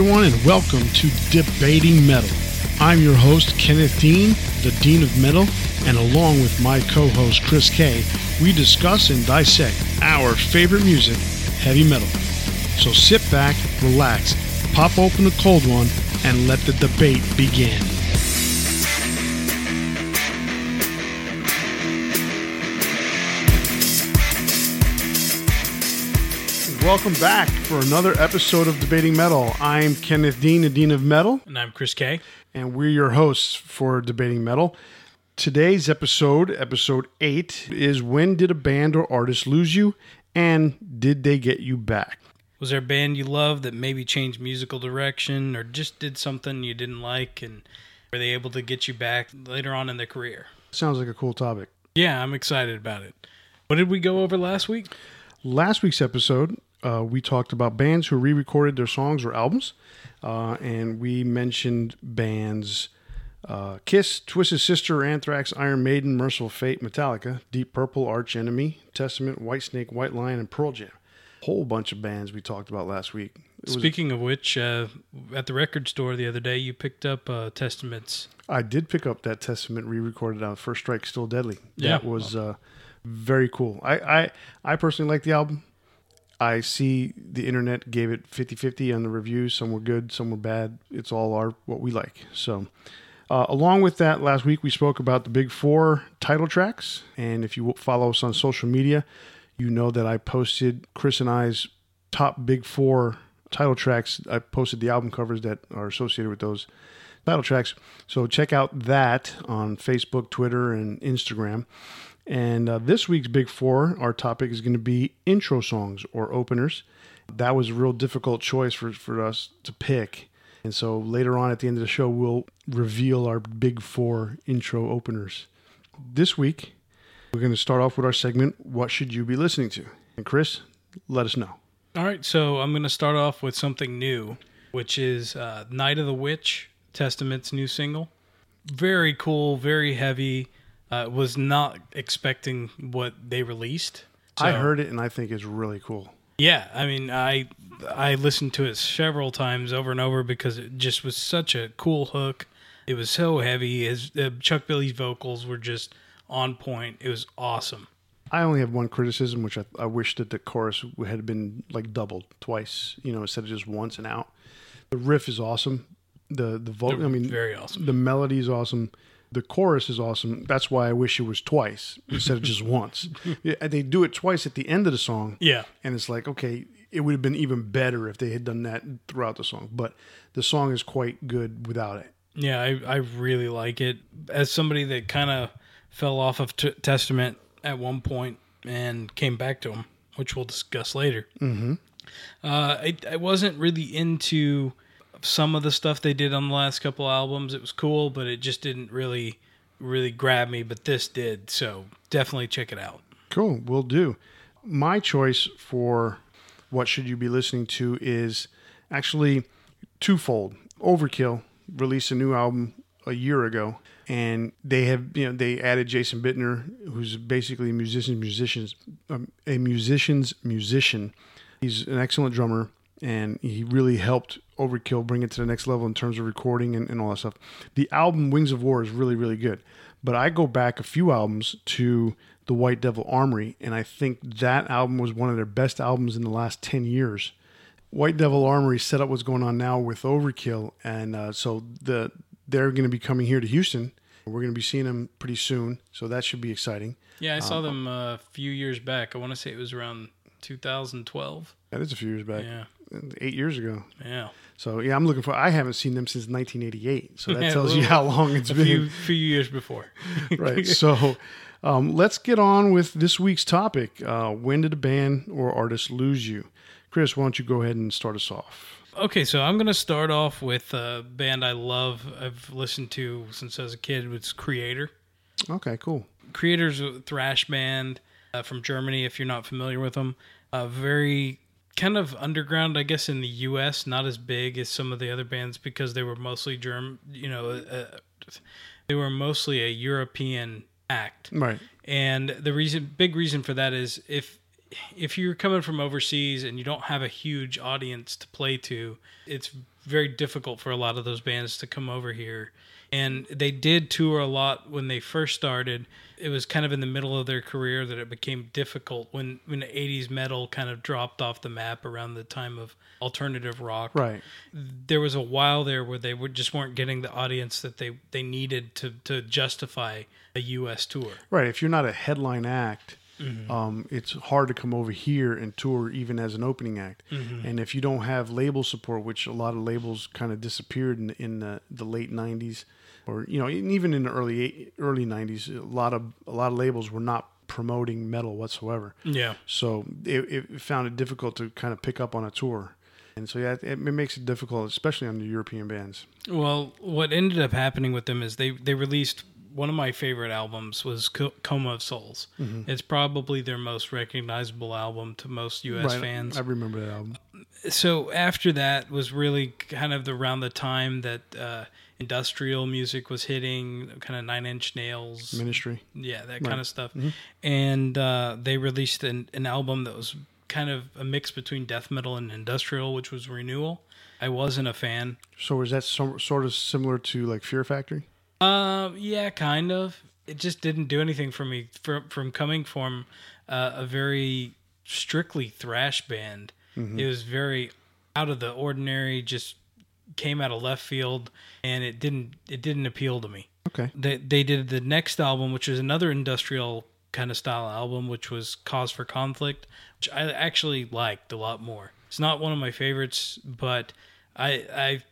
everyone, and welcome to Debating Metal. I'm your host, Kenneth Dean, the Dean of Metal, and along with my co host, Chris Kay, we discuss and dissect our favorite music, heavy metal. So sit back, relax, pop open a cold one, and let the debate begin. Welcome back for another episode of Debating Metal. I'm Kenneth Dean, the Dean of Metal, And I'm Chris K. and we're your hosts for Debating Metal. Today's episode, episode 8, is When Did a Band or Artist Lose You? And Did They Get You Back? Was there a band you loved that maybe changed musical direction or just did something you didn't like and were they able to get you back later on in their career? Sounds like a cool topic. Yeah, I'm excited about it. What did we go over last week? Last week's episode, uh, we talked about bands who re recorded their songs or albums, uh, and we mentioned bands uh, Kiss, Twisted Sister, Anthrax, Iron Maiden, Mercyful Fate, Metallica, Deep Purple, Arch Enemy, Testament, Whitesnake, White Lion, and Pearl Jam. Whole bunch of bands we talked about last week. Was, Speaking of which, uh, at the record store the other day, you picked up uh, Testaments. I did pick up that Testament re-recorded on First Strike, Still Deadly. Yeah. That was uh, very cool. I, I I personally like the album. I see the internet gave it 50-50 on the reviews. Some were good, some were bad. It's all our what we like. So, uh, along with that, last week we spoke about the big four title tracks. And if you follow us on social media, you know that I posted Chris and I's top big four title tracks. I posted the album covers that are associated with those title tracks. So check out that on Facebook, Twitter, and Instagram. And uh, this week's Big Four, our topic is going to be intro songs or openers. That was a real difficult choice for, for us to pick. And so later on at the end of the show, we'll reveal our Big Four intro openers. This week, we're going to start off with our segment, What Should You Be Listening to? And Chris, let us know. All right, so I'm going to start off with something new, which is uh, Night of the Witch, Testament's new single. Very cool, very heavy. Uh, was not expecting what they released. I heard it and I think it's really cool. Yeah, I mean, I I listened to it several times over and over because it just was such a cool hook. It was so heavy. His uh, Chuck Billy's vocals were just on point. It was awesome. I only have one criticism, which I, I wish that the chorus had been like doubled twice, you know, instead of just once and out. The riff is awesome. The the vocal, I mean, very awesome. the melody is awesome. The chorus is awesome. That's why I wish it was twice instead of just once. They do it twice at the end of the song, Yeah, and it's like, okay, it would have been even better if they had done that throughout the song. But the song is quite good without it. yeah, I I really like it. As somebody that kind of fell off of t- Testament at one point and came back to them, which we'll discuss later. Mm-hmm. Uh, I I wasn't really into some of the stuff they did on the last couple albums. It was cool, but it just didn't really really grab me. But this did, so definitely check it out. Cool, will do. My choice for what should you be listening to is actually twofold. Overkill released a new album a year ago, and they have you know they added Jason Bittner, who's basically a musician's musicians um, a musician's musician. He's an excellent drummer, and he really helped Overkill bring it to the next level in terms of recording and, and all that stuff. The album Wings of War is really really good, but I go back a few albums to the White Devil Armory, and I think that album was one of their best albums in the last ten years. White Devil Armory set up what's going on now with Overkill, and uh, so the they're going to be coming here to Houston. We're going to be seeing them pretty soon, so that should be exciting. Yeah, I saw them uh, a few years back. I want to say it was around 2012. That is a few years back, Yeah, eight years ago. yeah. So yeah, I'm looking for. I haven't seen them since 1988, so that Yeah, tells you how long it's A been. few few years before. right. So um, let's get on with this week's topic. Uh, when did a band or artist lose you? Chris, why don't you go ahead and start us off? Okay, so I'm gonna start off with a band I love. I've listened to since I was a kid. It's Kreator. Okay, cool. Kreator's a thrash band uh, from Germany. If you're not familiar with them, uh, very kind of underground, I guess, in the U.S. Not as big as some of the other bands because they were mostly German. You know, uh, they were mostly a European act. Right. And the reason, big reason for that is if if you're coming from overseas and you don't have a huge audience to play to, it's very difficult for a lot of those bands to come over here. And they did tour a lot when they first started. It was kind of in the middle of their career that it became difficult when when the 80s metal kind of dropped off the map around the time of alternative rock. Right. There was a while there where they were just weren't getting the audience that they they needed to to justify a US tour. Right. If you're not a headline act, um, it's hard to come over here and tour even as an opening act. And if you don't have label support, which a lot of labels kind of disappeared in, in the, the late '90s, or you know, and even in the early early '90s, a lot of a lot of labels were not promoting metal whatsoever. Yeah. So it, it found it difficult to kind of pick up on a tour. And so yeah, it, it makes it difficult, especially on the European bands. Well, what ended up happening with them is they they released one of my favorite albums was Co- Coma of Souls. It's probably their most recognizable album to most U.S. fans. I remember that album. so after that was really kind of the, around the time that uh, industrial music was hitting, kind of Nine Inch Nails, Ministry. yeah, that kind of stuff. And uh, they released an, an album that was kind of a mix between death metal and industrial, which was Renewal. I wasn't a fan. So was that so, sort of similar to like Fear Factory? Um, yeah, kind of. It just didn't do anything for me from from coming from uh, a very strictly thrash band. It was very out of the ordinary. Just came out of left field, and it didn't it didn't appeal to me. Okay. They they did the next album, which was another industrial kind of style album, which was Cause for Conflict, which I actually liked a lot more. It's not one of my favorites, but I I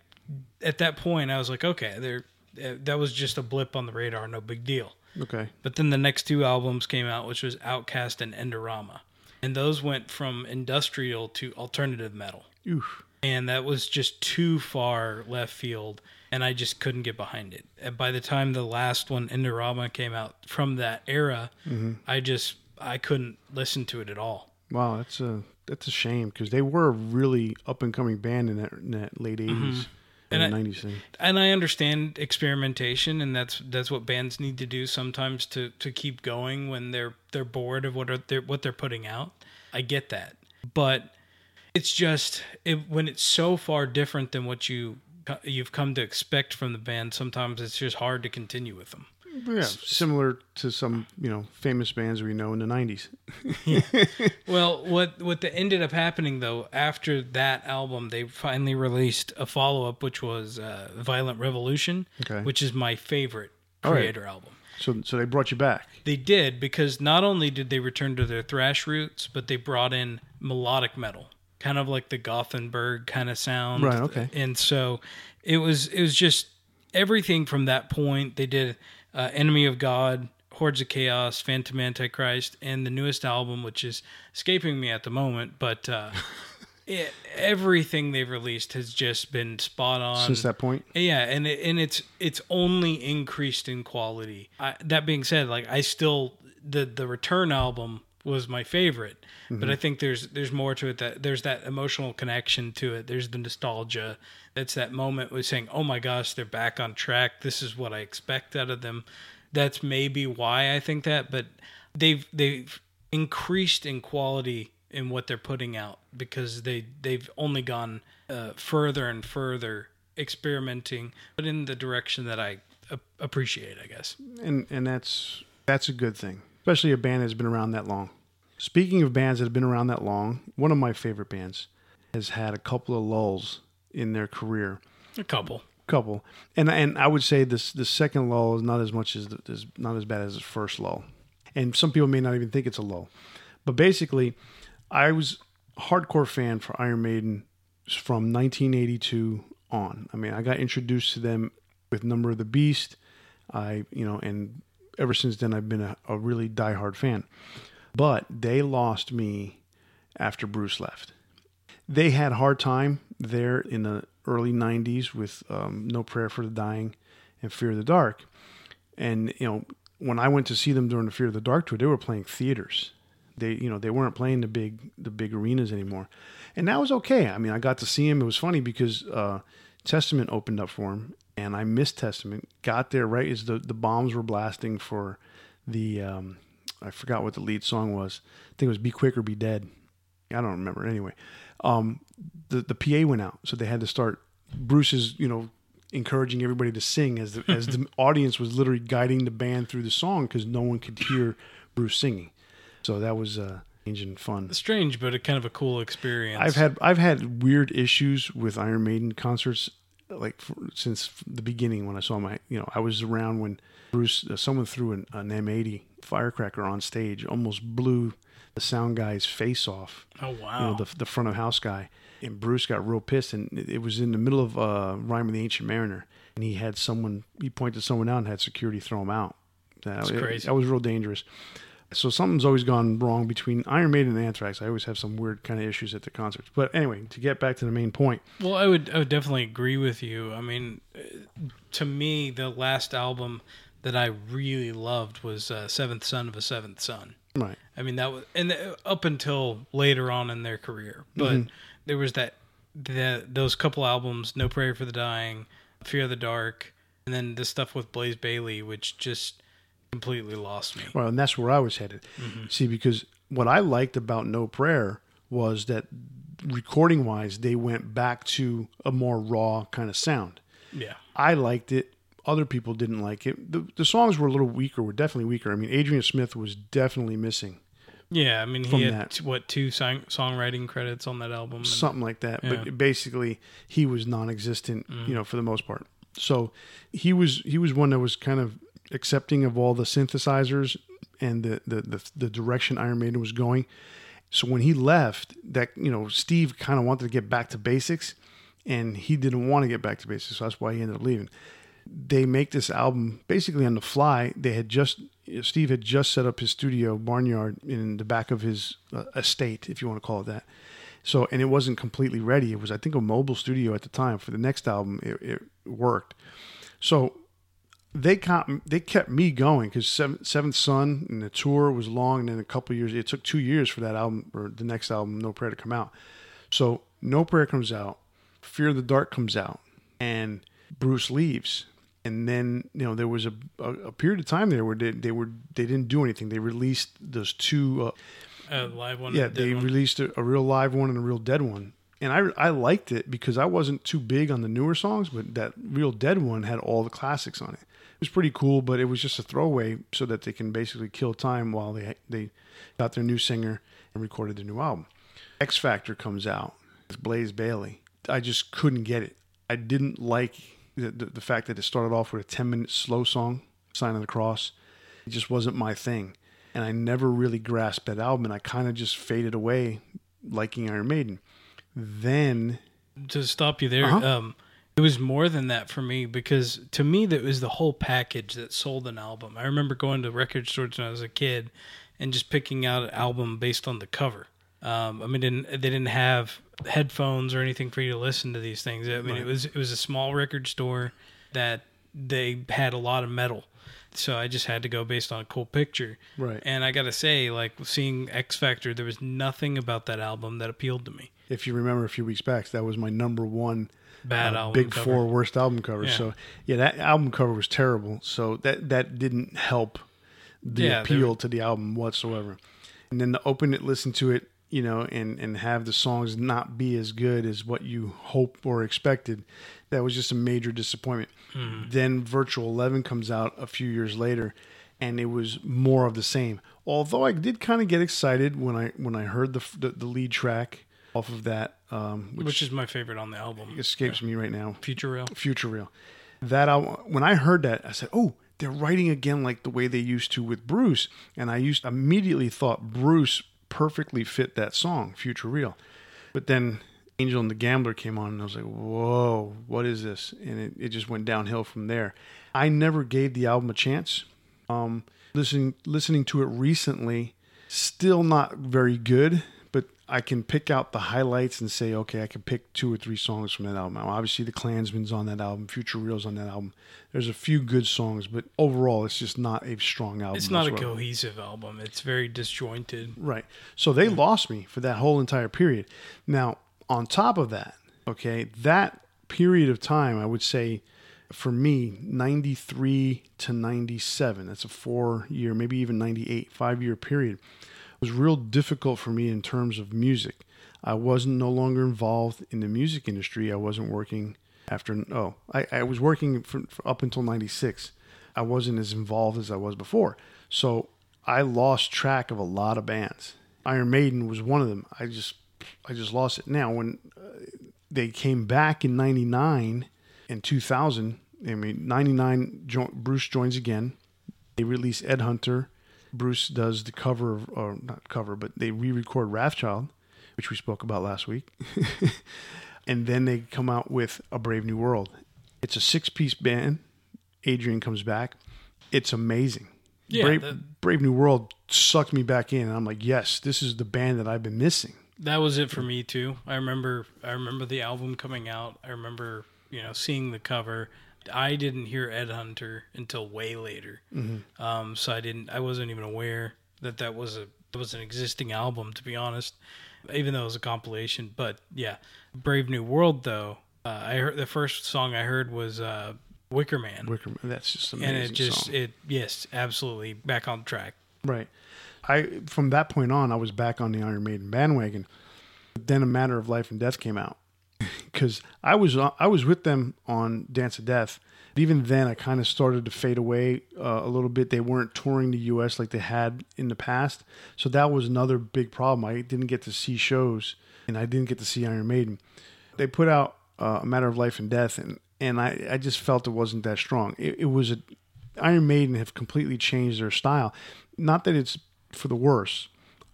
at that point I was like, okay, there that was just a blip on the radar, no big deal. Okay. But then the next two albums came out, which was Outcast and Endorama, and those went from industrial to alternative metal Oof. And that was just too far left field and i just couldn't get behind it. And by the time the last one Endorama came out from that era mm-hmm. i just i couldn't listen to it at all. Wow, that's a that's a shame because they were a really up and coming band in that, in that late 80s mm-hmm. And and I- nineties thing. and i understand experimentation and that's that's what bands need to do sometimes to to keep going when they're they're bored of what are they're what they're putting out. I get that. But it's just it, when it's so far different than what you you've come to expect from the band sometimes it's just hard to continue with them Yeah, similar to some you know famous bands we know in the nineties. Well, what what the ended up happening though after that album, they finally released a follow up, which was uh, Violent Revolution, Okay. which is my favorite right. Kreator album. So so they brought you back. They did because not only did they return to their thrash roots, but they brought in melodic metal, kind of like the Gothenburg kind of sound. Right, okay. And so it was it was just everything from that point. They did uh, Enemy of God, Hordes of Chaos, Phantom Antichrist, and the newest album, which is escaping me at the moment, but. Uh, it, everything they've released has just been spot on Since that point, yeah, and it, and it's it's only increased in quality. I, that being said, like I still the the Return album was my favorite, but I think there's there's more to it. That there's that emotional connection to it. There's the nostalgia. That's that moment with saying, "Oh my gosh, they're back on track. This is what I expect out of them." That's maybe why I think that, but they've they've increased in quality in what they're putting out because they they've only gone uh, further and further experimenting, but in the direction that I appreciate, I guess. and and that's that's a good thing, especially a band that's been around that long. Speaking of bands that have been around that long, one of my favorite bands has had a couple of lulls in their career. A couple. couple, and and I would say this the second lull is not as much as the, is not as bad as the first lull, and some people may not even think it's a lull, but basically, I was a hardcore fan for Iron Maiden from 1982 on. I mean, I got introduced to them with Number of the Beast, I you know, and ever since then I've been a, a really diehard fan, but they lost me after Bruce left they had a hard time there in the early 90s with um, No Prayer for the Dying and Fear of the Dark. And, you know, when I went to see them during the Fear of the Dark tour, they were playing theaters. They, you know, they weren't playing the big, the big arenas anymore. And that was okay. I mean, I got to see him. It was funny because uh, Testament opened up for him and I missed Testament. Got there right as the, the bombs were blasting for the, um, I forgot what the lead song was. I think it was "Be Quick or Be Dead." I don't remember. Anyway, um, the the PA went out, so they had to start. Bruce is you know encouraging everybody to sing as the, as the audience was literally guiding the band through the song because no one could hear Bruce singing. So that was uh, strange and fun. Strange, but a kind of a cool experience. I've had I've had weird issues with Iron Maiden concerts like since the beginning when I saw my you know I was around when Bruce uh, someone threw an, an M80 firecracker on stage almost blew the sound guy's face off. Oh wow! You know the the front of house guy, and Bruce got real pissed, and it was in the middle of uh, Rime of the Ancient Mariner, and he had someone he pointed someone out and had security throw him out. That's it, crazy. That was real dangerous. So something's always gone wrong between Iron Maiden and Anthrax. I always have some weird kind of issues at the concerts. But anyway, to get back to the main point, Well, I would I would definitely agree with you. I mean, uh, to me, the last album that I really loved was uh, Seventh Son of a Seventh Son. right? I mean that was and uh, up until later on in their career, but Mm-hmm. there was that that those couple albums, No Prayer for the Dying, Fear of the Dark, and then the stuff with Blaze Bayley, which just completely lost me. Well, and that's where I was headed. Mm-hmm. See, because what I liked about No Prayer was that recording wise, they went back to a more raw kind of sound. Yeah, I liked it. Other people didn't like it. The, the songs were a little weaker, were definitely weaker. I mean, Adrian Smith was definitely missing yeah. I mean, From he had that. what two song- songwriting credits on that album? and- something like that. Yeah. But basically, he was non-existent, you mm. know, for the most part. So he was he was one that was kind of accepting of all the synthesizers and the the the, the direction Iron Maiden was going. So when he left, that you know, Steve kind of wanted to get back to basics, and he didn't want to get back to basics. So that's why he ended up leaving. They make this album basically on the fly. They had just Steve had just set up his studio barnyard in the back of his uh, estate, if you want to call it that. So, and it wasn't completely ready. It was, I think, a mobile studio at the time. For the next album, it, it worked. So they kept they kept me going because Seventh, Seventh Son and the tour was long, and then a couple years. It took two years for that album or the next album, No Prayer, to come out. So No Prayer comes out, Fear of the Dark comes out, and Bruce leaves. And then you know there was a, a, a period of time there where they, they were they didn't do anything. They released those two uh, uh, live one. yeah, they one. released a, a real live one and a real dead one, and I I liked it because I wasn't too big on the newer songs, but that real dead one had all the classics on it. It was pretty cool, but it was just a throwaway so that they can basically kill time while they they got their new singer and recorded their new album. X Factor comes out with Blaze Bayley. I just couldn't get it. I didn't like the, the, the fact that it started off with a 10 minute slow song, Sign of the Cross. It just wasn't my thing. And I never really grasped that album, and I kind of just faded away liking Iron Maiden. Then, to stop you there, Uh-huh. um, it was more than that for me because to me that was the whole package that sold an album. I remember going to record stores when I was a kid and just picking out an album based on the cover. Um, I mean, didn't, they didn't have headphones or anything for you to listen to these things. I mean, it was it was a small record store that they had a lot of metal, so I just had to go based on a cool picture. Right. And I gotta say, like seeing X Factor, there was nothing about that album that appealed to me. If you remember a few weeks back, that was my number one Bad uh, album. big cover. four worst album cover. Yeah. So yeah, that album cover was terrible. So that that didn't help the Yeah, appeal to the album whatsoever. And then to open it, listen to it, you know, and and have the songs not be as good as what you hope or expected, that was just a major disappointment. Mm-hmm. Then Virtual Eleven comes out a few years later, and it was more of the same. Although I did kind of get excited when I when I heard the the, the lead track off of that, um, which, which is my favorite on the album. escapes me right now. Futureal. Future Real. That album, when I heard that, I said, "Oh, they're writing again like the way they used to with Bruce." And I used immediately thought Bruce perfectly fit that song, Futureal. But then Angel and the Gambler came on, and I was like, "Whoa, what is this?" And it, it just went downhill from there. I never gave the album a chance. Um, listening listening to it recently, still not very good. But I can pick out the highlights and say, okay, I can pick two or three songs from that album. Obviously, the Clansman's on that album, Futureal's on that album. There's a few good songs, but overall, it's just not a strong album. It's not a whatsoever. cohesive album. It's very disjointed. Right. So they lost me for that whole entire period. Now, on top of that, okay, that period of time, I would say for me, 93 to 97, that's a four year, maybe even 98, five year period, was real difficult for me in terms of music. I wasn't no longer involved in the music industry. I wasn't working after, oh, I, I was working for, for up until 96. I wasn't as involved as I was before. So I lost track of a lot of bands. Iron Maiden was one of them. I just, I just lost it. Now, when uh, they came back in 99 and 2000, I mean, 99, jo- Bruce joins again. They release Ed Hunter. Bruce does the cover, of, or not cover, but they re record Wrathchild, which we spoke about last week. and then they come out with A Brave New World. It's a six piece band. Adrian comes back. It's amazing. Yeah, Brave, that- Brave New World sucked me back in. And I'm like, yes, this is the band that I've been missing. That was it for me too. I remember I remember the album coming out. I remember, you know, seeing the cover. I didn't hear Ed Hunter until way later. Um, so I didn't I wasn't even aware that that was a that was an existing album to be honest, even though it was a compilation. But yeah, Brave New World though. Uh, I heard the first song I heard was uh, Wicker Man. Wicker, Man. that's just amazing. and it just song. it yes, absolutely back on track. Right. I from that point on, I was back on the Iron Maiden bandwagon. Then a matter of life and death came out because I was I was with them on Dance of Death. But even then, I kind of started to fade away uh, a little bit. They weren't touring the U.S. like they had in the past, so that was another big problem. I didn't get to see shows, and I didn't get to see Iron Maiden. They put out uh, a matter of life and death, and and I, I just felt it wasn't that strong. It, it was a Iron Maiden have completely changed their style. Not that it's for the worse.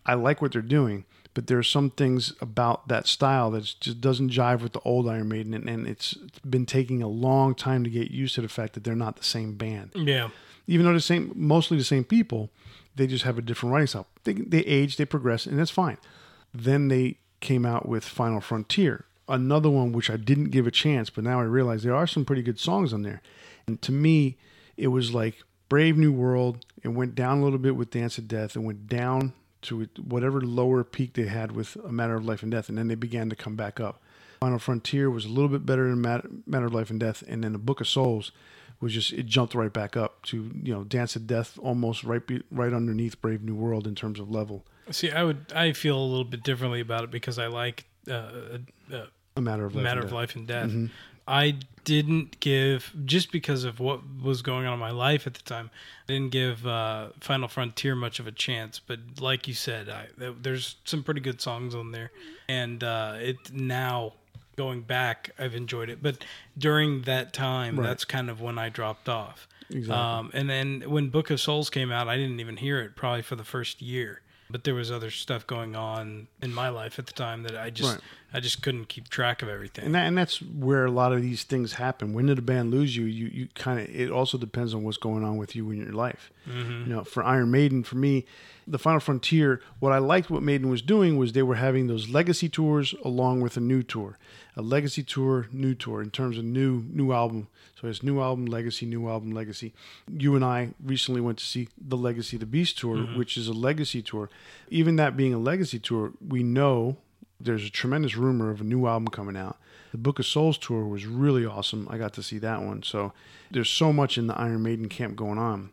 I like what they're doing, but there are some things about that style that just doesn't jive with the old Iron Maiden, and, and it's been taking a long time to get used to the fact that they're not the same band. Yeah. Even though the same, mostly the same people, they just have a different writing style. They, they age, they progress, and that's fine. Then they came out with Final Frontier, another one which I didn't give a chance, but now I realize there are some pretty good songs on there. And to me, it was like Brave New World. It went down a little bit with Dance of Death and went down to whatever lower peak they had with A Matter of Life and Death, and then they began to come back up. Final Frontier was a little bit better than Matter, Matter of Life and Death, and then the Book of Souls was just it jumped right back up to you know Dance of Death almost right be, right underneath Brave New World in terms of level. See, I would I feel a little bit differently about it because I like uh, uh, A Matter of Life matter and of Death. life and death. I didn't give just because of what was going on in my life at the time. I didn't give uh, Final Frontier much of a chance. But like you said, I, there's some pretty good songs on there, and uh, it now going back, I've enjoyed it. But during that time, Right. that's kind of when I dropped off. Exactly. Um, and then when Book of Souls came out, I didn't even hear it probably for the first year. But there was other stuff going on in my life at the time that I just Right. I just couldn't keep track of everything. and that, and that's where a lot of these things happen. When did a band lose you? You you kind of. It also depends on what's going on with you in your life. Mm-hmm. You know, for Iron Maiden, for me, the Final Frontier. What I liked what Maiden was doing was they were having those legacy tours along with a new tour, a legacy tour, new tour in terms of new new album. So it's new album, legacy, new album, legacy. You and I recently went to see the Legacy of the Beast tour, mm-hmm. which is a legacy tour. Even that being a legacy tour, we know there's a tremendous rumor of a new album coming out. The Book of Souls tour was really awesome. I got to see that one. So there's so much in the Iron Maiden camp going on.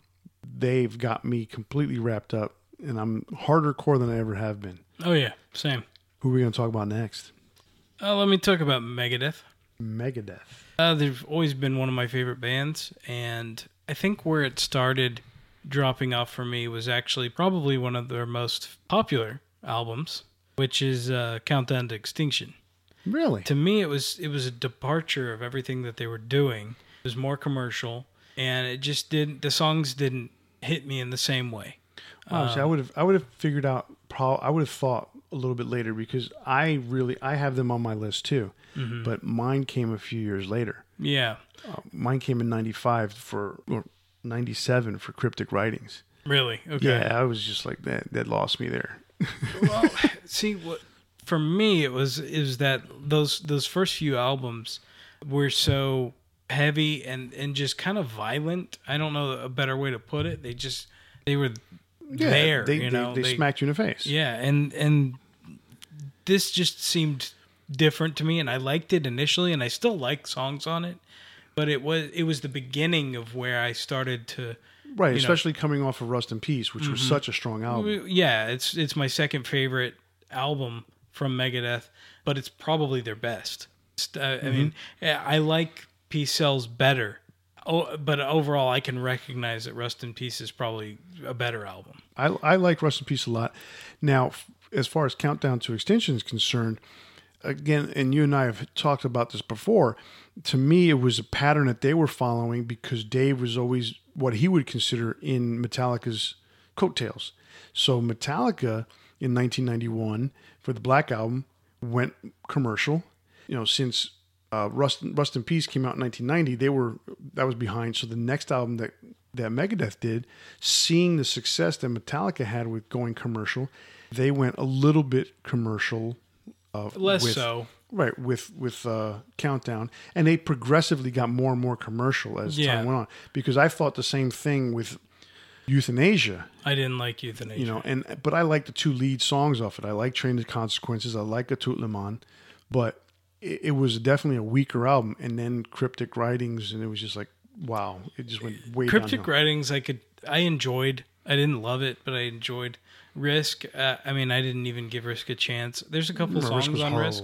They've got me completely wrapped up, and I'm harder core than I ever have been. oh yeah, same. Who are we going to talk about next? Uh, let me talk about Megadeth. Megadeth. Uh, they've always been one of my favorite bands, and I think where it started dropping off for me was actually probably one of their most popular albums, which is uh, Countdown to Extinction. Really? To me, it was it was a departure of everything that they were doing. It was more commercial, and it just didn't. The songs didn't hit me in the same way. Oh, see, I would have I would have figured out. Pro- I would have thought a little bit later because I really I have them on my list too, but mine came a few years later. Yeah, Uh, mine came in '95 for or '97 for Cryptic Writings. really. Okay. Yeah, I was just like that. That lost me there. Well, see what for me it was is that those those first few albums were so heavy and and just kind of violent. I don't know a better way to put it. They just they were there, they, you they- know. they, smacked you in the face. Yeah, and and this just seemed different to me and I liked it initially and I still like songs on it, but it was it was the beginning of where I started to right, you know- especially coming off of Rust in Peace, which Mm-hmm. was such a strong album. yeah, it's it's my second favorite album from Megadeth, but it's probably their best. Uh, I mean, Mm-hmm. I like Peace Sells better. Oh, but overall, I can recognize that Rust in Peace is probably a better album. I, I like Rust in Peace a lot. Now, as far as Countdown to Extinction is concerned, again, and you and I have talked about this before. To me, it was a pattern that they were following because Dave was always what he would consider in Metallica's coattails. So Metallica in 1991 for the Black Album went commercial. You know, since uh, Rust Rust in Peace came out in 1990, they were that was behind. So the next album that that Megadeth did, seeing the success that Metallica had with going commercial, they went a little bit commercial. Uh, Less with- so. Right with with uh, Countdown, and they progressively got more and more commercial as Yeah. time went on. Because I thought the same thing with Youthanasia I didn't like Youthanasia. you know and but i like the two lead songs off it i like train to consequences i like a tout le monde but it, it was definitely a weaker album and then cryptic writings and it was just like wow it just went way Cryptic downhill. Writings, I could, I enjoyed. I didn't love it, but I enjoyed. Risk, uh, I mean, I didn't even give Risk a chance. There's a couple No, songs Risk on Risk.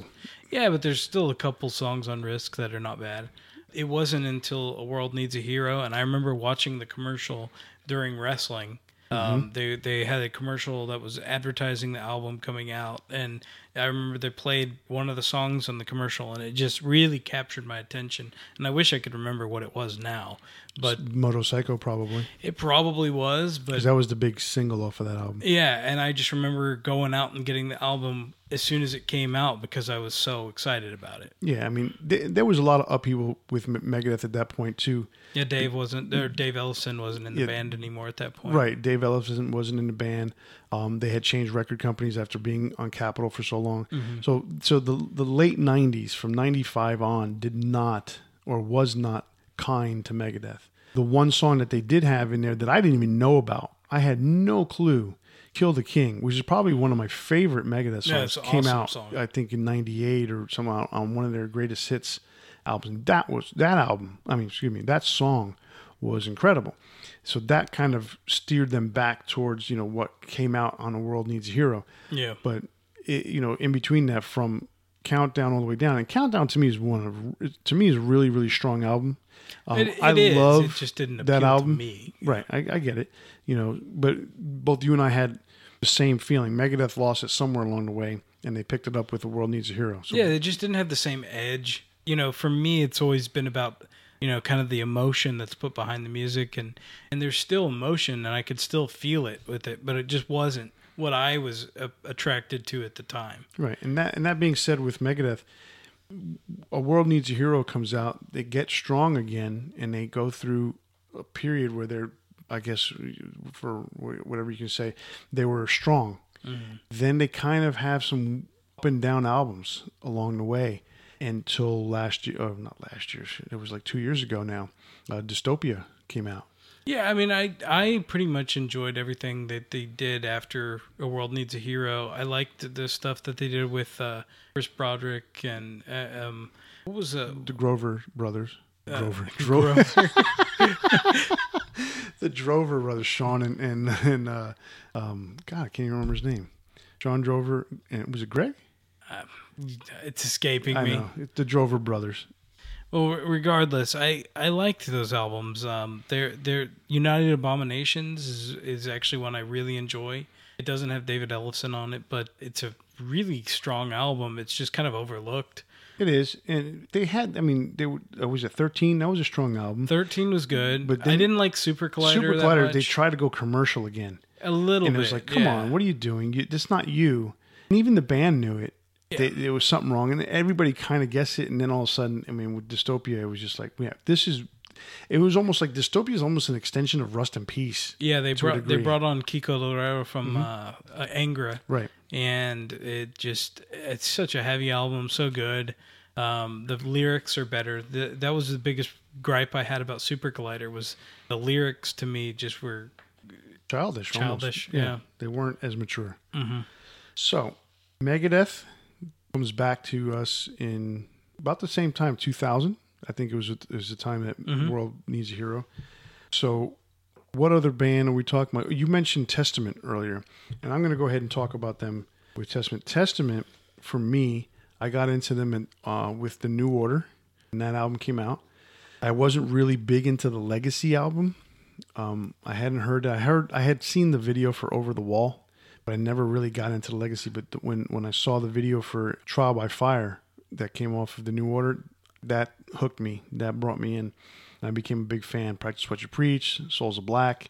Yeah, but there's still a couple songs on Risk that are not bad. It wasn't until A World Needs a Hero, and I remember watching the commercial during wrestling. Mm-hmm. Um, they they had a commercial that was advertising the album coming out, and I remember they played one of the songs on the commercial, and it just really captured my attention. And I wish I could remember what it was now, but moto psycho probably it probably was. But because that was the big single off of that album yeah, and I just remember going out and getting the album as soon as it came out because I was so excited about it. yeah i mean th- there was a lot of upheaval with M- megadeth at that point too Yeah, Dave wasn't or Dave Ellefson wasn't in the Yeah. band anymore at that point. Right. Dave Ellefson wasn't in the band. Um, they had changed record companies after being on Capitol for so long. So so the the late '90s, from '95 on, did not or was not kind to Megadeth. The one song that they did have in there that I didn't even know about, I had no clue. "Kill the King," which is probably one of my favorite Megadeth songs, Yeah, came awesome out song. I think in '98 or somehow on one of their greatest hits albums. That was that album. I mean, excuse me, that song was incredible. So that kind of steered them back towards you know what came out on "A World Needs a Hero." Yeah. But it, you know, in between that, from Countdown all the way down, and Countdown to me is one of to me is a really really strong album. Um, It, it I is. love It just didn't appeal that album. to me. Right, I, I get it. You know, but both you and I had the same feeling. Megadeth lost it somewhere along the way, and they picked it up with "The World Needs a Hero." So Yeah, they just didn't have the same edge. You know, for me, it's always been about you know kind of the emotion that's put behind the music, and and there's still emotion, and I could still feel it with it, but it just wasn't what I was uh, attracted to at the time. Right, and that and that being said, with Megadeth, a world needs a hero comes out. They get strong again, and they go through a period where they're, I guess, for whatever you can say, they were strong. Then they kind of have some up and down albums along the way until last year. Oh, not last year. It was like two years ago now. Uh, Dystopia came out. Yeah, I mean, I I pretty much enjoyed everything that they did after A World Needs a Hero. I liked the stuff that they did with uh, Chris Broderick and uh, um, what was uh, The Grover brothers. Uh, Grover. Dro- the Drover brothers, Sean and and, and uh, um, God, I can't even remember his name. John Drover, and was it Greg? It's escaping I me. know it's the Drover brothers. Well, regardless, I, I liked those albums. Um, they're they're United Abominations is is actually one I really enjoy. It doesn't have David Ellefson on it, but it's a really strong album. It's just kind of overlooked. It is, and they had. I mean, they were, was it thirteen? That was a strong album. Thirteen was good, But then- I didn't like Super Collider. Super Collider, they tried to go commercial again, a little bit. and it was like, come yeah. on, what are you doing? You, that's not you. And even the band knew it. They, there was something wrong, and everybody kind of guessed it. And then all of a sudden, I mean, with Dystopia, it was just like, yeah, this is. It was almost like Dystopia is almost an extension of Rust and Peace. Yeah, they brought they. Mm-hmm. brought on Kiko Loureiro from uh, uh, Angra, Right. and it just it's such a heavy album, so good. Um, the lyrics are better. The, that was the biggest gripe I had about Super Collider was the lyrics to me just were childish. Childish, yeah. They weren't as mature. So, Megadeth comes back to us in about the same time, 2000, I think it was it was the time that the world needs a hero. So, what other band are we talking about? You mentioned Testament earlier, and I'm going to go ahead and talk about them with Testament. Testament, for me, I got into them in, uh, with the New Order, and that album came out. I wasn't really big into the Legacy album. Um, I hadn't heard. I heard. I had seen the video for Over the Wall, but I never really got into the Legacy. But when when I saw the video for Trial by Fire that came off of the New Order, that hooked me. That brought me in. I became a big fan. Practice What You Preach, Souls of Black.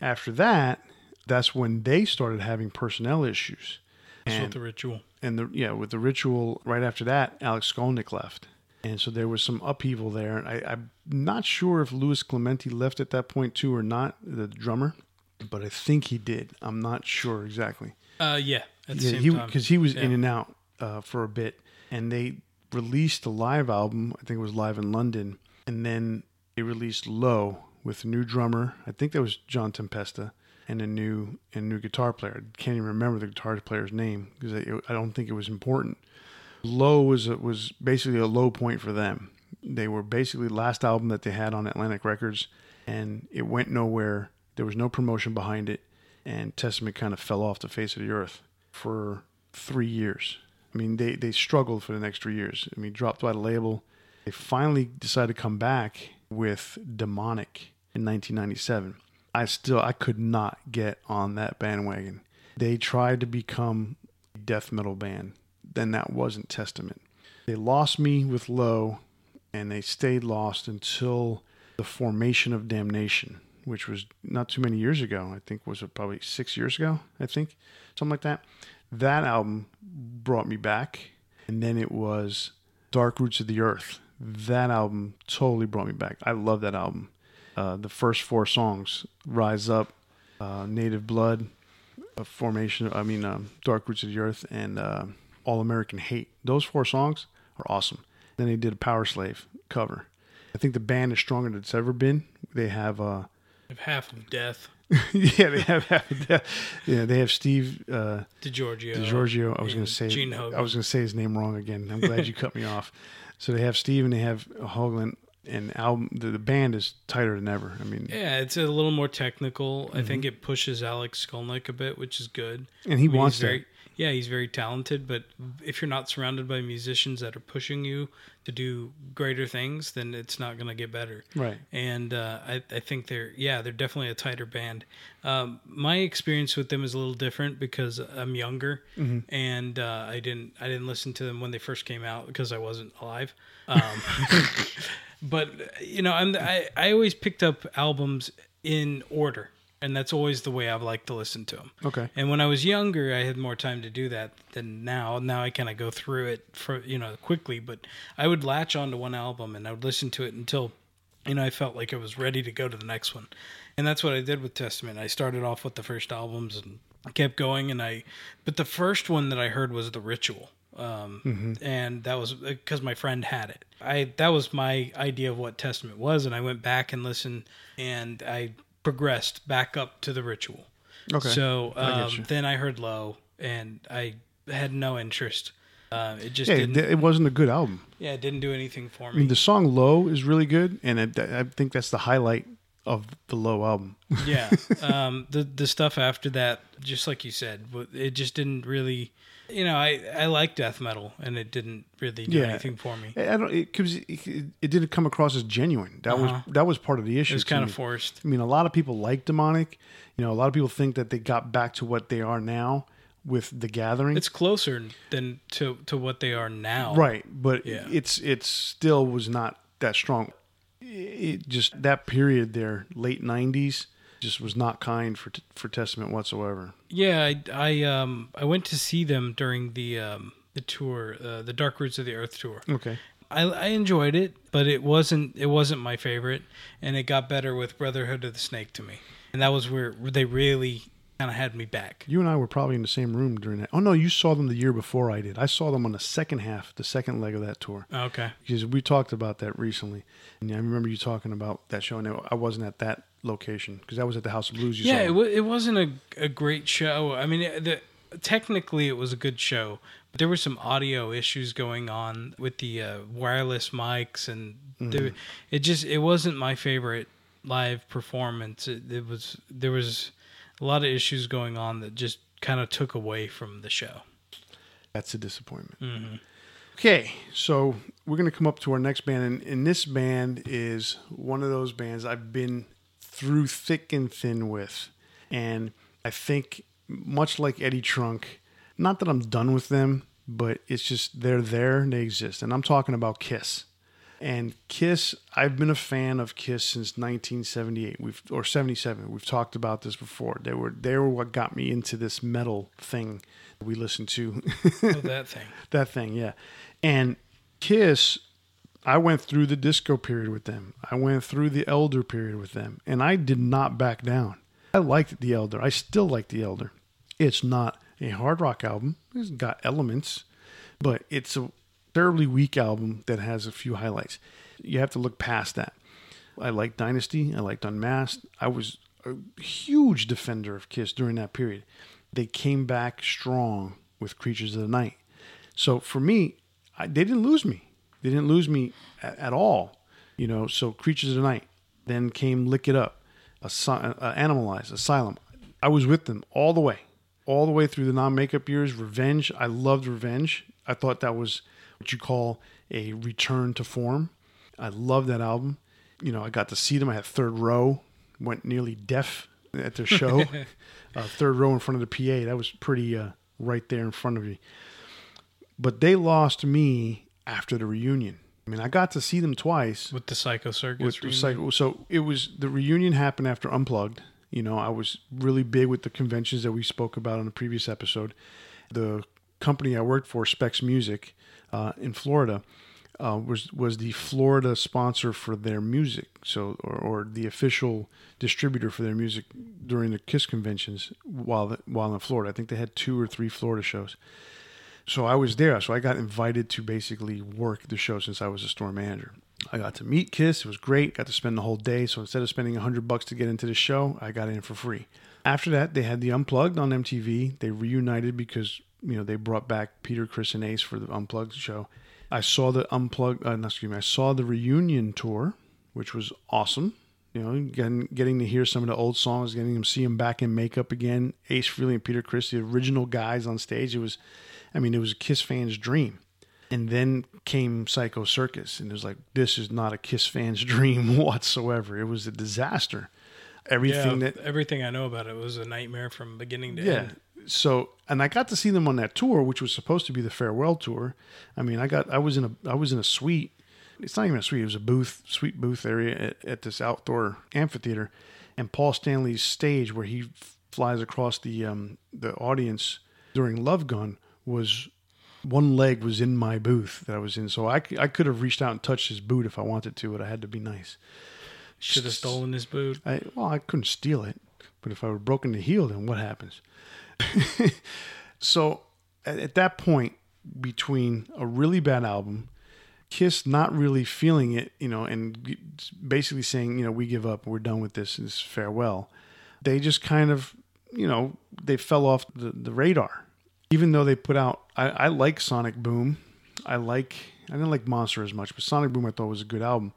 After that, that's when they started having personnel issues. That's And- with the ritual. and the yeah with the ritual right after that alex skolnick left and so there was some upheaval there I, i'm not sure if louis clemente left at that point too or not the drummer but i think he did. I'm not sure exactly. Uh, yeah, at the yeah, same he because he was Yeah. in and out uh, for a bit and they released a live album. I think it was live in london and then they released low with a new drummer. I think that was john tempesta and a new and new guitar player. I can't even remember the guitar player's name because I, I don't think it was important. Low was was basically a low point for them. They were basically last album that they had on atlantic records and it went nowhere there was no promotion behind it and testament kind of fell off the face of the earth for three years. I mean they they struggled for the next three years. I mean dropped by the label. They finally decided to come back with demonic in 1997 i still i could not get on that bandwagon. They tried to become a death metal band. Then that wasn't testament. They lost me with low and they stayed lost until the formation of damnation which was not too many years ago i think was probably six years ago i think something like that. That album brought me back and then it was dark roots of the earth. That album totally brought me back. I love that album. Uh, the first four songs rise up uh, native blood formation i mean um, dark roots of the earth and uh, all american hate. Those four songs are awesome. Then they did a Powerslave cover. I think the band is stronger than it's ever been. They have uh If half of death, yeah they have half of death. yeah they have steve uh DiGiorgio. Giorgio, I was going to say, Gene Hogan. I was going to say his name wrong again. I'm glad you cut me off. So they have Steve and they have Hoagland, and album. The, the band is tighter than ever. I mean, Yeah, it's a little more technical. I think it pushes Alex Skolnick a bit, which is good. Mm-hmm. and he I mean, wants that. very, Yeah, he's very talented, but if you're not surrounded by musicians that are pushing you to do greater things, then it's not going to get better. Right. And uh, I, I think they're yeah they're definitely a tighter band. Um, my experience with them is a little different because I'm younger Mm-hmm. and uh, I didn't I didn't listen to them when they first came out because I wasn't alive. Um, but you know I'm I, I always picked up albums in order and that's always the way I've liked to listen to them. Okay. And when I was younger, I had more time to do that than now. Now I kind of go through it for you know quickly, but I would latch onto one album and I would listen to it until you know I felt like I was ready to go to the next one. And that's what I did with Testament. I started off with the first albums and kept going and I but the first one that I heard was The Ritual. Um, and that was because my friend had it. I that was my idea of what Testament was and I went back and listened and I progressed back up to The Ritual. Okay. So um, you. then I heard low, and I had no interest. Uh, it just Yeah, didn't. it, it wasn't a good album. yeah, it didn't do anything for me. I mean, the song "Low" is really good, and it, I think that's the highlight of the Low album. yeah, um, the the stuff after that, just like you said, it just didn't really. You know, I I like death metal, and it didn't really do Yeah. anything for me. I don't. It, 'cause it, it didn't come across as genuine. That Uh-huh. was that was part of the issue. It was kind me. of forced. I mean, a lot of people like demonic. You know, a lot of people think that they got back to what they are now with the gathering. It's closer than to to what they are now. right, but Yeah. it's it still was not that strong. It just that period there, late '90s, just was not kind for for Testament whatsoever. Yeah, I, I um I went to see them during the um the tour, uh, the Dark Roots of the Earth tour. Okay, I, I enjoyed it, but it wasn't it wasn't my favorite, and it got better with Brotherhood of the Snake to me, and that was where they really kind of had me back. you and I were probably in the same room during that. Oh no, you saw them the year before I did. I saw them on the second half, the second leg of that tour. Okay, because we talked about that recently, and I remember you talking about that show. And I wasn't at that location because that was at the House of Blues. You yeah, saw it, w- it wasn't a, a great show. I mean, it, the technically it was a good show, but there were some audio issues going on with the uh, wireless mics, and there, it just it wasn't my favorite live performance. It, it was there was a lot of issues going on that just kind of took away from the show. That's a disappointment. Mm-hmm. Okay, so we're going to come up to our next band, and, and this band is one of those bands I've been through thick and thin with. And I think, much like Eddie Trunk, not that I'm done with them, but it's just they're there and they exist. And I'm talking about Kiss. And Kiss, I've been a fan of Kiss since 1978, we've or 77. We've talked about this before. They were they were what got me into this metal thing we listened to. Oh, that thing. that thing, yeah. And Kiss, I went through the disco period with them. I went through the Elder period with them, and I did not back down. I liked the Elder. I still like the Elder. It's not a hard rock album. It's got elements, but it's a terribly weak album that has a few highlights. You have to look past that. I liked Dynasty. I liked Unmasked. I was a huge defender of Kiss during that period. They came back strong with Creatures of the Night. So for me, I, they didn't lose me. They didn't lose me at, at, all. You know, so Creatures of the Night. Then came Lick It Up, Asy- uh, Animalize, Asylum. I was with them all the way, all the way through the non-makeup years. Revenge. I loved Revenge. I thought that was what you call a return to form. I love that album. You know, I got to see them. I had third row. Went nearly deaf at their show. uh, third row in front of the PA. That was pretty uh, right there in front of me. But they lost me after the reunion. I mean, I got to see them twice with the Psycho Circus. With Psycho, so it was the reunion happened after Unplugged. You know, I was really big with the conventions that we spoke about on the previous episode. The company I worked for, Specs Music, uh, in Florida, uh, was was the Florida sponsor for their music, so or, or, the official distributor for their music during the Kiss conventions while the, while in Florida. I think they had two or three Florida shows. So I was there. So I got invited to basically work the show since I was a store manager. I got to meet Kiss. It was great. Got to spend the whole day. So instead of spending a hundred bucks to get into the show, I got in for free. After that, they had the Unplugged on MTV. They reunited because you know they brought back Peter, Chris, and Ace for the Unplugged show. I saw the Unplugged. Uh, excuse me. I saw the reunion tour, which was awesome. You know, getting getting to hear some of the old songs, getting them see them back in makeup again. Ace Frehley and Peter Criss, the original guys on stage. It was, I mean, it was a Kiss fan's dream. And then came Psycho Circus, and it was like, this is not a Kiss fan's dream whatsoever. It was a disaster. Everything yeah, that everything I know about it was a nightmare from beginning to yeah. end. So, and I got to see them on that tour, which was supposed to be the farewell tour. I mean, I got I was in a I was in a suite. It's not even a suite; it was a booth, suite booth area at, at this outdoor amphitheater, and Paul Stanley's stage where he flies across the um, the audience during Love Gun was one leg was in my booth that I was in, so I, I could have reached out and touched his boot if I wanted to, but I had to be nice. Should have stolen his boot. I, well, I couldn't steal it, but if I were broken the heel, then what happens? so at, at, that point, between a really bad album, Kiss not really feeling it, you know, and basically saying, you know, we give up, we're done with this, this farewell, they just kind of, you know, they fell off the, the radar. Even though they put out, I, I like Sonic Boom. I like, I didn't like Monster as much, but Sonic Boom I thought was a good album.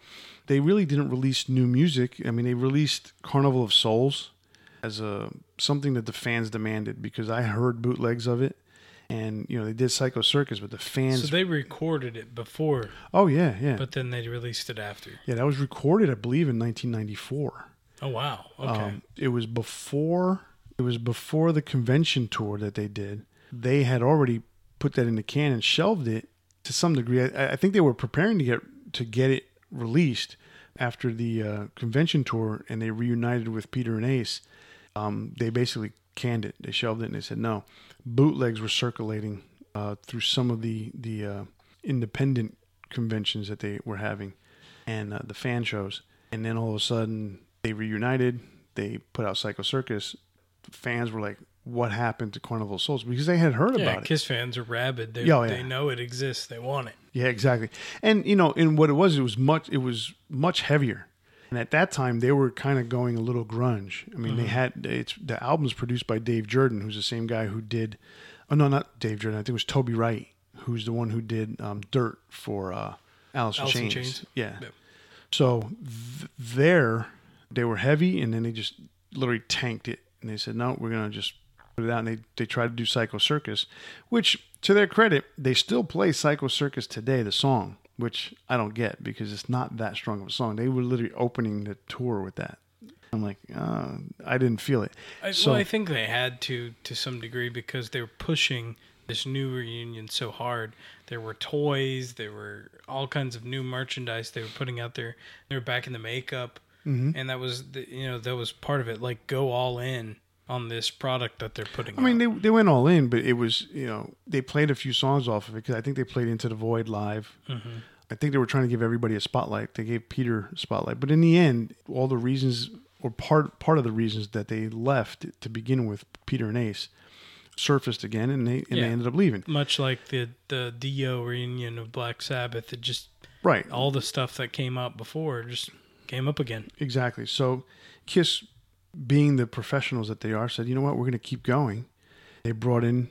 They really didn't release new music. I mean, they released Carnival of Souls as a something that the fans demanded because I heard bootlegs of it, and you know they did Psycho Circus, but the fans. So they recorded it before. Oh yeah, yeah. But then they released it after. Yeah, that was recorded, I believe, in 1994. Oh wow! Okay. Um, it was before. It was before the convention tour that they did. They had already put that in the can and shelved it to some degree. I, I think they were preparing to get to get it released after the uh, convention tour, and they reunited with Peter and Ace um, they basically canned it. They shelved it and they said no. Bootlegs were circulating uh, through some of the the uh, independent conventions that they were having and uh, the fan shows. And then all of a sudden they reunited. They put out Psycho Circus. Fans were like, "What happened to Carnival Souls?" Because they had heard yeah, about Kiss it. Kiss fans are rabid. They, oh, yeah. they know it exists. They want it. Yeah, exactly. And you know, and what it was, it was much. It was much heavier. And at that time, they were kind of going a little grunge. I mean, they had it's the album's produced by Dave Jordan, who's the same guy who did, oh no, not Dave Jordan. I think it was Toby Wright, who's the one who did um, Dirt for uh, Alice in Alice Chains. Chains. Yeah. Yep. So th- there, they were heavy, and then they just literally tanked it, and they said, no, we're gonna just put it out. And they they tried to do Psycho Circus, which to their credit, they still play Psycho Circus today, the song, which I don't get because it's not that strong of a song. They were literally opening the tour with that. I'm like, uh, I didn't feel it. I, so well, I think they had to to some degree because they were pushing this new reunion so hard. There were toys, there were all kinds of new merchandise they were putting out there. They were back in the makeup, Mm-hmm. and that was the, you know that was part of it. Like go all in on this product that they're putting. I mean, out. they they went all in, but it was you know they played a few songs off of it because I think they played Into the Void live. Mm-hmm. I think they were trying to give everybody a spotlight. They gave Peter a spotlight, but in the end, all the reasons or part part of the reasons that they left to begin with, Peter and Ace, surfaced again, and they and Yeah. they ended up leaving. much like the the Dio reunion of Black Sabbath. It just Right. all the stuff that came up before just came up again. Exactly. So Kiss, being the professionals that they are, said, you know what, we're going to keep going. They brought in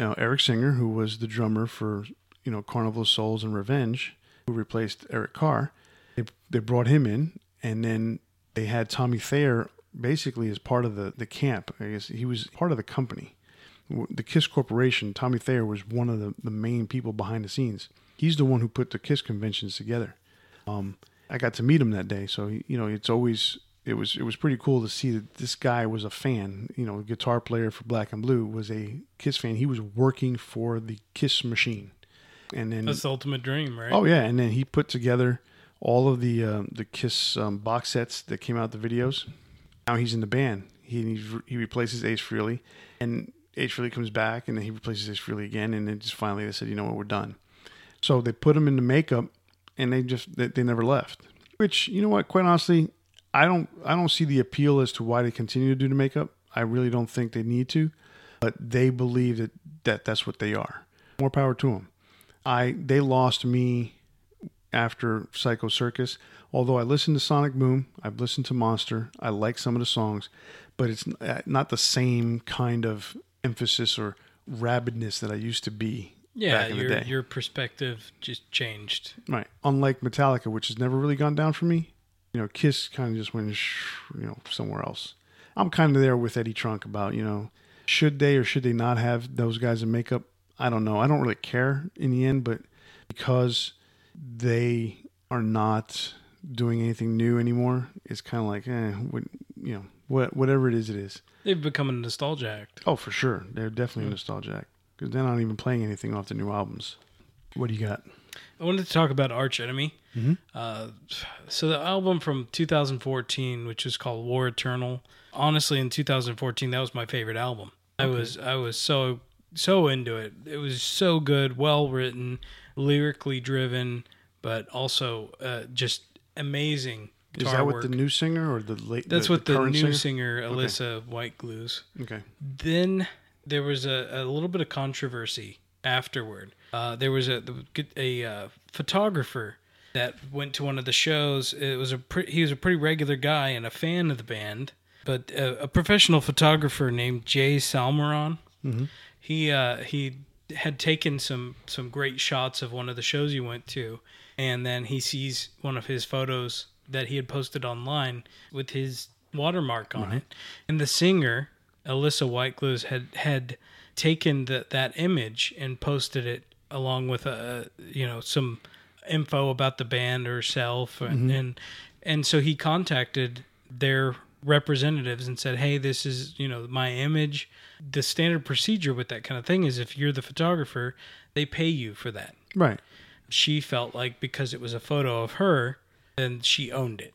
you know, Eric Singer, who was the drummer for you know Carnival of Souls and Revenge, who replaced Eric Carr. They they brought him in, and then they had Tommy Thayer basically as part of the the camp. I guess he was part of the company. The Kiss Corporation, Tommy Thayer was one of the, the main people behind the scenes. He's the one who put the Kiss conventions together. Um, I got to meet him that day, so you know it's always it was it was pretty cool to see that this guy was a fan. You know, guitar player for Black and Blue was a Kiss fan. He was working for the Kiss machine, and then That's the ultimate dream, right? oh yeah, and then he put together all of the uh, the Kiss um, box sets that came out the videos. Now he's in the band. He he replaces Ace Frehley, and Ace Frehley comes back, and then he replaces Ace Frehley again, and then just finally they said, you know what, we're done. So they put him in the makeup, and they just they, they never left. Which you know what, quite honestly, I don't I don't see the appeal as to why they continue to do the makeup. I really don't think they need to, but they believe that, that that's what they are. More power to them. I they lost me after Psycho Circus. Although I listened to Sonic Boom, I've listened to Monster. I like some of the songs, but it's uh, not the same kind of emphasis or rabidness that I used to be yeah. back in the Your your perspective just changed. Right. Unlike Metallica, which has never really gone down for me, you know, Kiss kind of just went, sh- you know, somewhere else. I'm kind of there with Eddie Trunk about, you know, should they or should they not have those guys in makeup? I don't know. I don't really care in the end, but because they are not doing anything new anymore, it's kind of like, eh, what, you know, what, whatever it is, it is. They've become a nostalgia act. Oh, for sure. They're definitely a nostalgia act because they're not even playing anything off the new albums. What do you got? I wanted to talk about Arch Enemy. Mm-hmm. Uh, so the album from 2014, which is called War Eternal. Honestly, in 2014, that was my favorite album. I was I was so so into it. It was so good, well written, lyrically driven, but also uh, just amazing. Is that with work. the new singer or the late? That's what the, current new singer? singer, Alyssa White glues. Okay. Then there was a, a little bit of controversy afterward. Uh, there was a a uh, photographer that went to one of the shows. It was a pre- he was a pretty regular guy and a fan of the band, but a, a professional photographer named Jay Salmeron. He uh, he had taken some some great shots of one of the shows he went to, and then he sees one of his photos that he had posted online with his watermark on it, and the singer Alissa White-Gluz had had taken the, that image and posted it along with a you know some info about the band herself and mm-hmm. and, and so he contacted their representatives and said hey this is you know my image. The standard procedure with that kind of thing is if you're the photographer they pay you for that. Right. she felt like because it was a photo of her then she owned it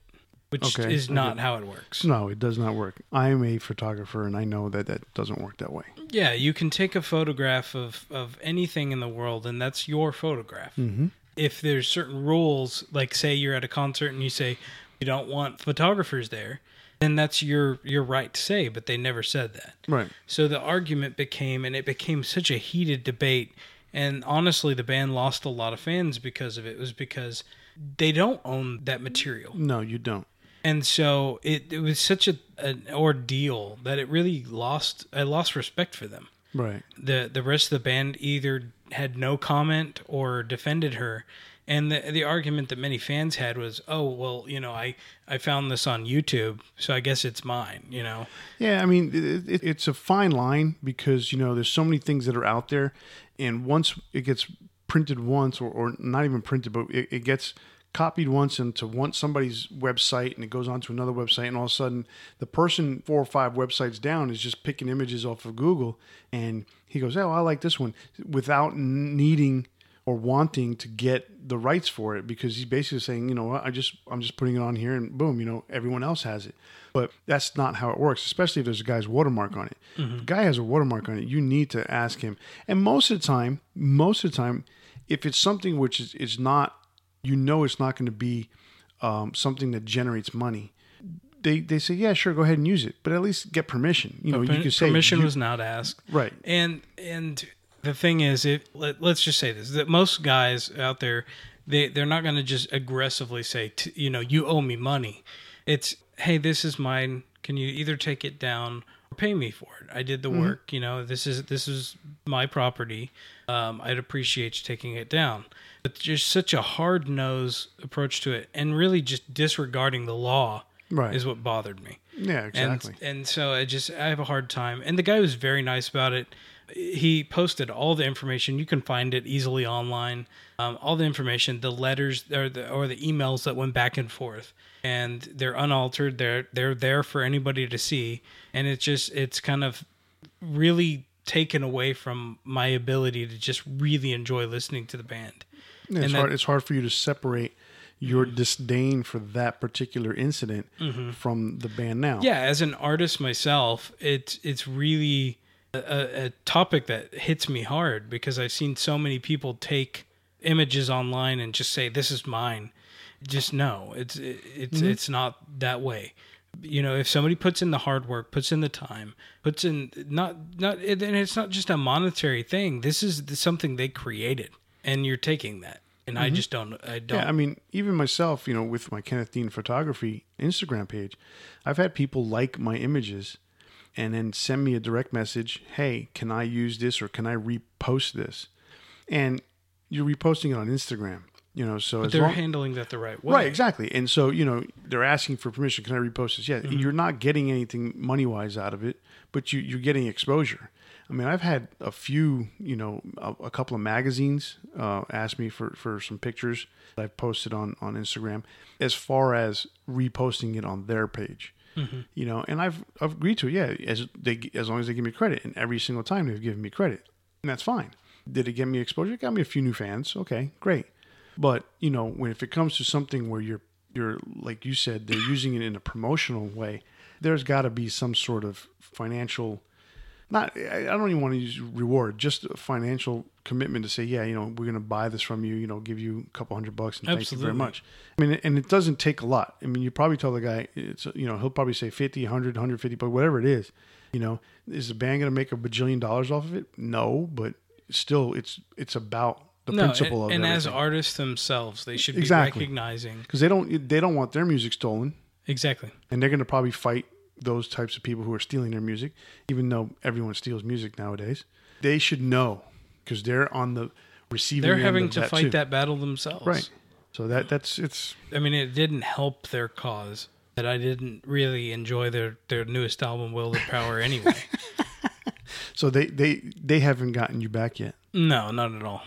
which Okay, is okay. not how it works No, it does not work. I am a photographer, and I know that that doesn't work that way. Yeah, you can take a photograph of, of anything in the world, and that's your photograph. Mm-hmm. If there's certain rules, like say you're at a concert and you say you don't want photographers there, then that's your your right to say. But they never said that. Right. So the argument became, and it became such a heated debate. And honestly, the band lost a lot of fans because of it. It was because they don't own that material. No, you don't. And so it, it was such a an ordeal that it really lost I lost respect for them. Right. The the rest of the band either had no comment or defended her. And the the argument that many fans had was, "Oh, well, you know, I I found this on YouTube, so I guess it's mine," you know. Yeah, I mean, it, it, it's a fine line because you know there's so many things that are out there, and once it gets printed once, or, or not even printed, but it, it gets copied once into one somebody's website, and it goes on to another website, and all of a sudden the person four or five websites down is just picking images off of Google, and he goes, "Oh, I like this one," without needing or wanting to get the rights for it because he's basically saying, you know, I just I'm just putting it on here and boom, you know, everyone else has it. But that's not how it works, especially if there's a guy's watermark on it. If mm-hmm. a guy has a watermark on it, you need to ask him. And most of the time, most of the time, if it's something which is, is not, you know, it's not going to be um, something that generates money. They, they say yeah sure go ahead and use it but at least get permission you know you can say permission you- was not asked. right And and the thing is, if let, let's just say this, that most guys out there, they they're not going to just aggressively say, t- you know, you owe me money. It's hey, this is mine. Can you either take it down or pay me for it? I did the work. You know, this is this is my property. Um, I'd appreciate you taking it down. But just such a hard nose approach to it, and really just disregarding the law, Right. is what bothered me yeah exactly and and so I just I have a hard time. And the guy was very nice about it. He posted all the information. You can find it easily online. Um, all the information, the letters or the or the emails that went back and forth, and they're unaltered. They're they're there for anybody to see. And it's just it's kind of really taken away from my ability to just really enjoy listening to the band. Yeah, it's And hard. It's hard for you to separate your mm-hmm. disdain for that particular incident mm-hmm. from the band now. yeah as an artist myself it's it's really a- a, topic that hits me hard because i've seen so many people take images online and just say this is mine. Just no it's it, it's mm-hmm. it's not that way. You know if somebody puts in the hard work puts in the time puts in not not and it's not just a monetary thing. This is something they created and you're taking that and i mm-hmm. just don't i don't Yeah, I mean, even myself, you know, with my Kenneth Dean Photography Instagram page, I've had people like my images and then send me a direct message, "Hey, can I use this or can I repost this?" And you're reposting it on Instagram, you know, so as they're long- handling that the right way Right, exactly. And so, you know, they're asking for permission. Can I repost this? Yeah, mm-hmm. you're not getting anything money wise out of it, but you, you're getting exposure. I mean, I've had a few, you know, a, a couple of magazines uh, ask me for, for some pictures that I've posted on, on Instagram as far as reposting it on their page. You know, and I've, I've agreed to it. Yeah, as they as long as they give me credit, and every single time they've given me credit, and that's fine. Did it get me exposure? It got me a few new fans. Okay, great. But you know, when if it comes to something where you're you're like you said, they're using it in a promotional way, there's got to be some sort of financial. Not, I don't even want to use reward, just a financial commitment to say, yeah, you know, we're going to buy this from you, you know, give you a couple hundred bucks and thank you very much. I mean, and it doesn't take a lot. I mean, you probably tell the guy, it's, you know, he'll probably say 50, 100, 150, but whatever it is, you know, is the band going to make a bajillion dollars off of it? No, but still, it's, it's about the principle and, of and as artists themselves, they should be Exactly. recognizing because they don't they don't want their music stolen, exactly. and they're going to probably fight those types of people who are stealing their music. Even though everyone steals music nowadays, they should know because they're on the receiving. They're having to that fight too. that battle themselves. right. So that that's it's I mean, it didn't help their cause that I didn't really enjoy their their newest album, Will to Power, anyway. so they they they haven't gotten you back yet. no, not at all.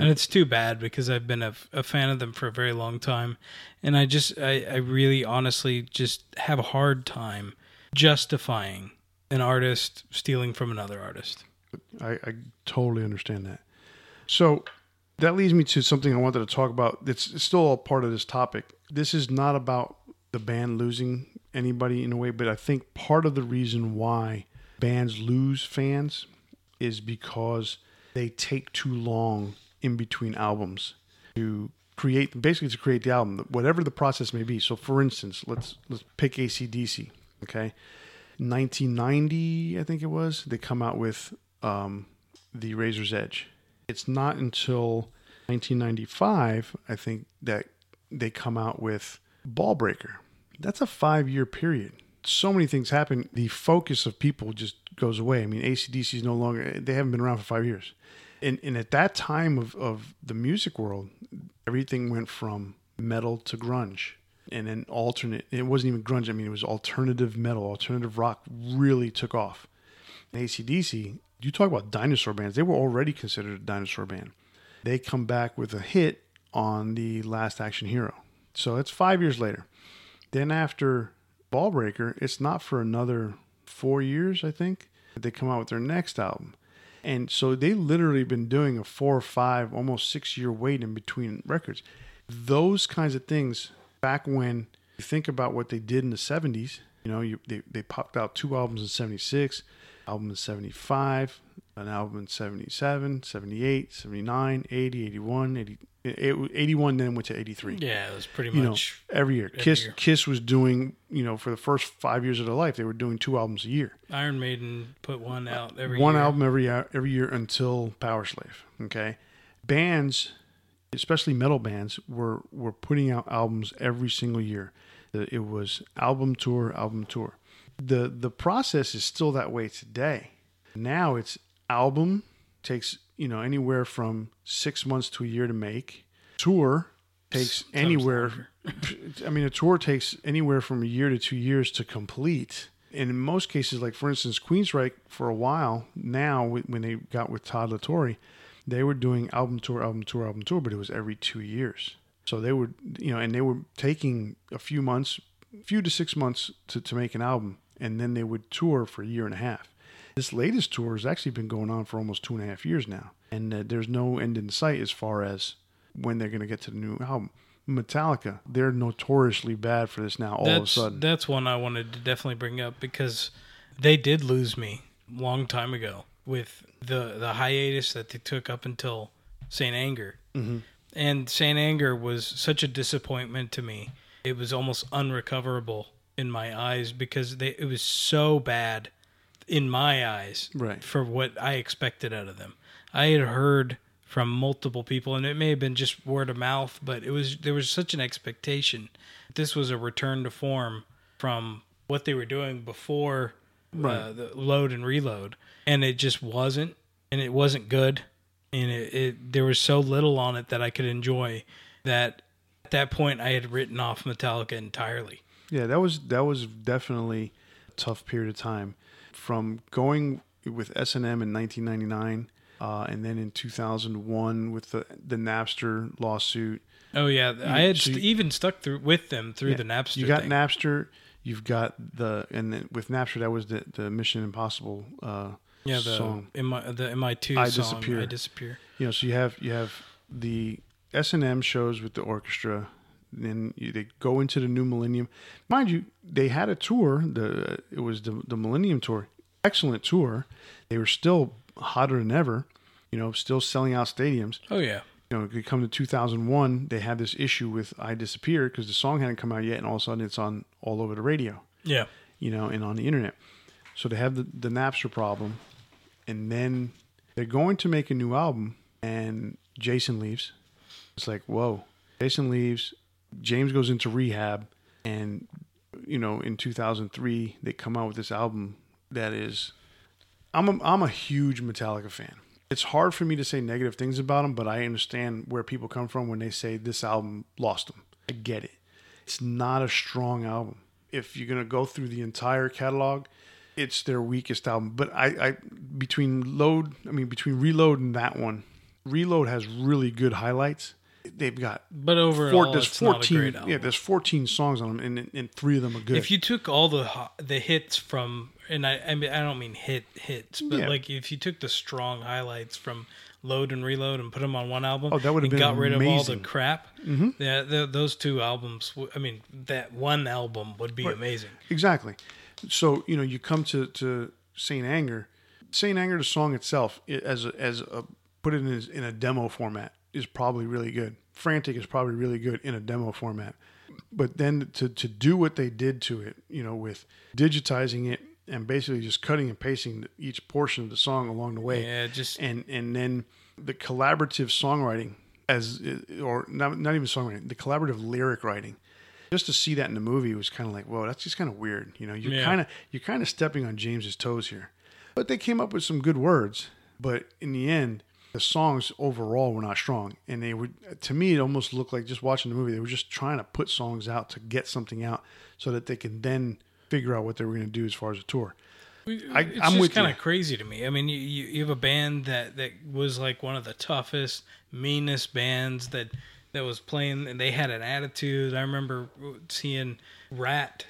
And it's too bad because I've been a, a fan of them for a very long time, and I just I, I really honestly just have a hard time justifying an artist stealing from another artist. I, I totally understand that. So that leads me to something I wanted to talk about. It's, it's still a part of this topic. This is not about the band losing anybody in a way, but I think part of the reason why bands lose fans is because they take too long in between albums to create basically to create the album whatever the process may be so for instance let's let's pick acdc okay 1990 i think it was they come out with um, the razor's edge it's not until 1995 i think that they come out with ballbreaker That's a five year period. So many things happen. The focus of people just goes away. I mean, ACDC is no longer, they haven't been around for five years. And, and at that time of, of the music world, everything went from metal to grunge and then alternate. It wasn't even grunge. I mean, it was alternative metal, alternative rock really took off. And ACDC, you talk about dinosaur bands, they were already considered a dinosaur band. They come back with a hit on the Last Action Hero. So it's five years later. Then after Ballbreaker, it's not for another four years, I think, that they come out with their next album. And so they literally been doing a four or five, almost six year wait in between records. Those kinds of things, back when you think about what they did in the 70s, you know, you, they, they popped out two albums in 76, album in 75, an album in 77, 78, 79, 80, 81, 80, eh, eh, 81 then went to 83 Yeah, it was pretty you know much. every year kiss year. kiss was doing you know for the first five years of their life they were doing two albums a year Iron Maiden put one out uh, every one year. album every year, every year until Powerslave. Okay, bands, especially metal bands, were were putting out albums every single year. It was album tour, album tour. the The process is still that way today. Now it's album takes you know anywhere from six months to a year to make. Tour takes Sometimes anywhere. I mean, a tour takes anywhere from a year to two years to complete. And in most cases, like for instance, Queensryche for a while now, when they got with Todd La Torre, they were doing album tour, album tour, album tour, but it was every two years. So they would, you know, and they were taking a few months, few to six months to, to make an album, and then they would tour for a year and a half. This latest tour has actually been going on for almost two and a half years now, and uh, there's no end in sight as far as when they're going to get to the new album. Metallica, they're notoriously bad for this now. All that's of a sudden, that's one I wanted to definitely bring up because they did lose me a long time ago with the the hiatus that they took up until Saint Anger, Mm-hmm. and Saint Anger was such a disappointment to me. It was almost unrecoverable in my eyes because they it was so bad in my eyes Right. for what I expected out of them. I had heard from multiple people, and it may have been just word of mouth, but it was there was such an expectation. This was a return to form from what they were doing before uh, the load and reload, and it just wasn't, and it wasn't good, and it, it there was so little on it that I could enjoy that. At that point, I had written off Metallica entirely. Yeah, that was that was definitely a tough period of time. From going with S and M in 1999, uh, and then in 2001 with the the Napster lawsuit. Oh yeah, I had so st- you- even stuck through with them through Yeah, the Napster. You got thing. Napster. You've got the and then with Napster that was the the Mission Impossible uh, yeah, the song. MI, the MI2 I song. Disappear. I disappear. You know, so you have you have the S and M shows with the orchestra. Then you, they go into the new millennium. Mind you, they had a tour. The it was the the Millennium Tour. Excellent tour. They were still hotter than ever. You know, still selling out stadiums. Oh yeah, You know, they come to 2001. They had this issue with "I Disappear" because the song hadn't come out yet, and all of a sudden it's on all over the radio yeah. you know, and on the internet. So they have the, the Napster problem, and then they're going to make a new album, and Jason leaves. It's like, whoa. Jason leaves, James goes into rehab, and, you know, in 2003, they come out with this album that is. I'm a, I'm a huge Metallica fan. It's hard for me to say negative things about them, but I understand where people come from when they say this album lost them. I get it. It's not a strong album. If you're gonna go through the entire catalog, it's their weakest album. But I, I between load, I mean between reload and that one, reload has really good highlights. They've got But overall, four, there's it's not a 14 great album. yeah there's 14 songs on them and, and three of them are good. If you took all the the hits from, and I I, mean, I don't mean hit hits, but Yeah. like if you took the strong highlights from Load and Reload and put them on one album, Oh, that would've and been got rid of all the crap. Mm-hmm. Yeah, the, those two albums. I mean, that one album would be amazing. Exactly. So you know, you come to to Saint Anger. Saint Anger, the song itself, as a, as a put it in a, in a demo format, is probably really good. Frantic is probably really good in a demo format. But then to to do what they did to it, you know, with digitizing it and basically just cutting and pasting each portion of the song along the way, Yeah, just and and then the collaborative songwriting as or not, not even songwriting the collaborative lyric writing just to see that in the movie was kind of like, whoa, that's just kind of weird. You know, you're Yeah. kind of you're kind of stepping on James's toes here. But they came up with some good words. But in the end, the songs overall were not strong, and they would to me it almost looked like just watching the movie. They were just trying to put songs out to get something out so that they could then figure out what they were going to do as far as a tour. I- it's I'm just kind of crazy to me. I mean, you, you have a band that that was like one of the toughest, meanest bands that that was playing, and they had an attitude. I remember seeing Ratt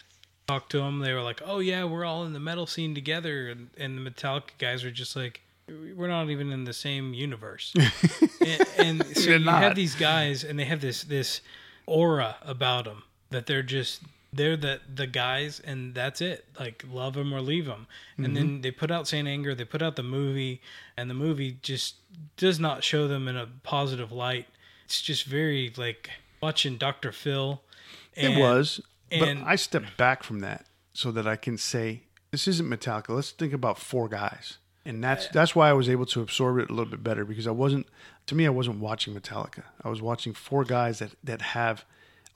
talk to them. They were like, "Oh yeah, we're all in the metal scene together," and, and the Metallica guys were just like, "We're not even in the same universe." and, and so They're you not. have these guys, and they have this this aura about them that they're just they're the the guys, and that's it. Like love them or leave them. And Mm-hmm. then they put out Saint Anger, they put out the movie, and the movie just does not show them in a positive light. It's just very like watching Dr. Phil. It and- was, but I stepped back from that so that I can say this isn't Metallica. Let's think about four guys, and that's that's why I was able to absorb it a little bit better because I wasn't. To me, I wasn't watching Metallica. I was watching four guys that that have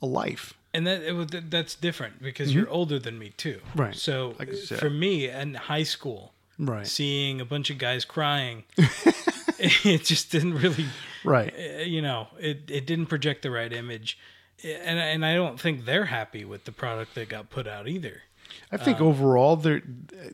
a life. And that it that's different because you're older than me too. Mm-hmm. Right. So Like for me in high school, Right. seeing a bunch of guys crying, it just didn't really, Right. uh, you know, it it didn't project the right image, and and I don't think they're happy with the product that got put out either. I think overall they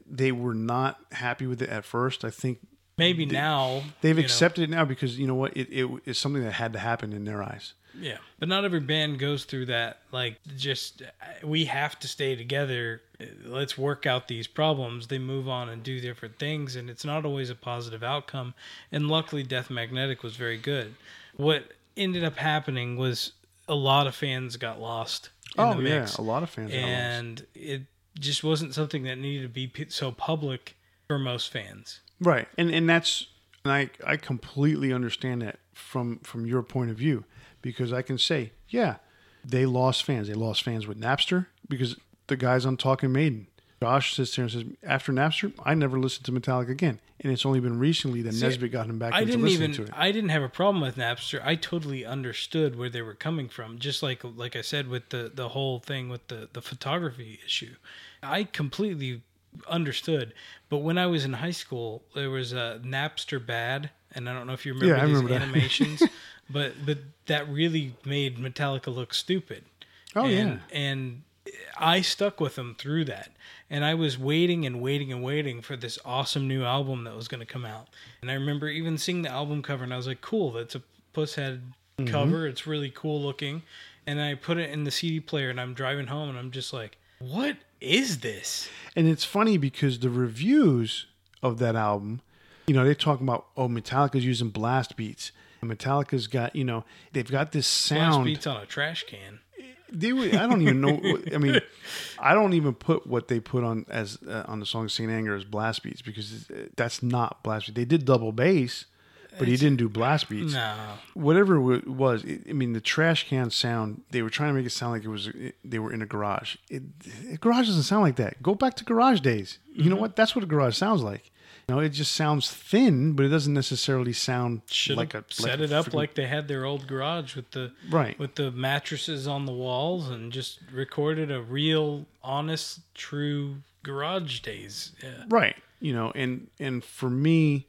they were not happy with it at first. I think Maybe now they've you know, accepted it now because you know what it, it is something that had to happen in their eyes. Yeah, but not every band goes through that. Like, just uh, we have to stay together. Let's work out these problems. They move on and do different things, and it's not always a positive outcome. And luckily, Death Magnetic was very good. What ended up happening was a lot of fans got lost. In oh the yeah, mix, a lot of fans. got lost. and it just wasn't something that needed to be so public for most fans. Right. And and that's and I I completely understand that from from your point of view because I can say, yeah, they lost fans. They lost fans with Napster because the guys on Talking Maiden. Josh sits there and says, after Napster, I never listened to Metallica again. And it's only been recently that See, Nesbitt got him back I into didn't listening even to it. I didn't have a problem with Napster. I totally understood where they were coming from. Just like like I said with the the whole thing with the the photography issue. I completely understood. But when I was in high school, there was a Napster bad, and I don't know if you remember Yeah, these remember that. animations, but but that really made Metallica look stupid. Oh, and, yeah. and I stuck with them through that. And I was waiting and waiting and waiting for this awesome new album that was going to come out. And I remember even seeing the album cover and I was like, cool, that's a Pushead Mm-hmm. cover. It's really cool looking. And I put it in the CD player and I'm driving home and I'm just like, what is this? And it's funny because the reviews of that album, you know, they're talking about, oh, Metallica's using blast beats. Metallica's got, you know, they've got this Blast sound. beats on a trash can. They I don't even know. I mean, I don't even put what they put on as uh, on the song "Saint Anger" as blast beats because uh, that's not blast beats. They did double bass, but he didn't do blast beats. No. Whatever it was, it, I mean, the trash can sound. They were trying to make it sound like it was it, they were in a garage. It, garage doesn't sound like that. Go back to garage days. You know mm-hmm. what? That's what a garage sounds like. Know, it just sounds thin, but it doesn't necessarily sound Should like a set like a it up freaking- like they had their old garage with the Right. with the mattresses on the walls and just recorded a real, honest, true garage days. Yeah. right you know and and for me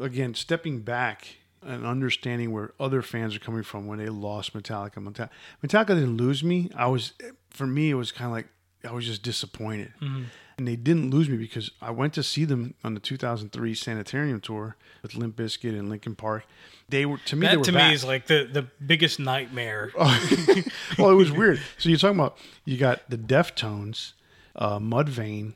again stepping back and understanding where other fans are coming from when they lost metallica metallica, metallica didn't lose me i was for me it was kind of like i was just disappointed mm-hmm. And they didn't lose me because i went to see them on the 2003 sanitarium tour with limp bizkit and linkin park they were to me they That were to back. me is like the, the biggest nightmare. well, it was weird. So you're talking about you got the Deftones, uh, Mudvayne,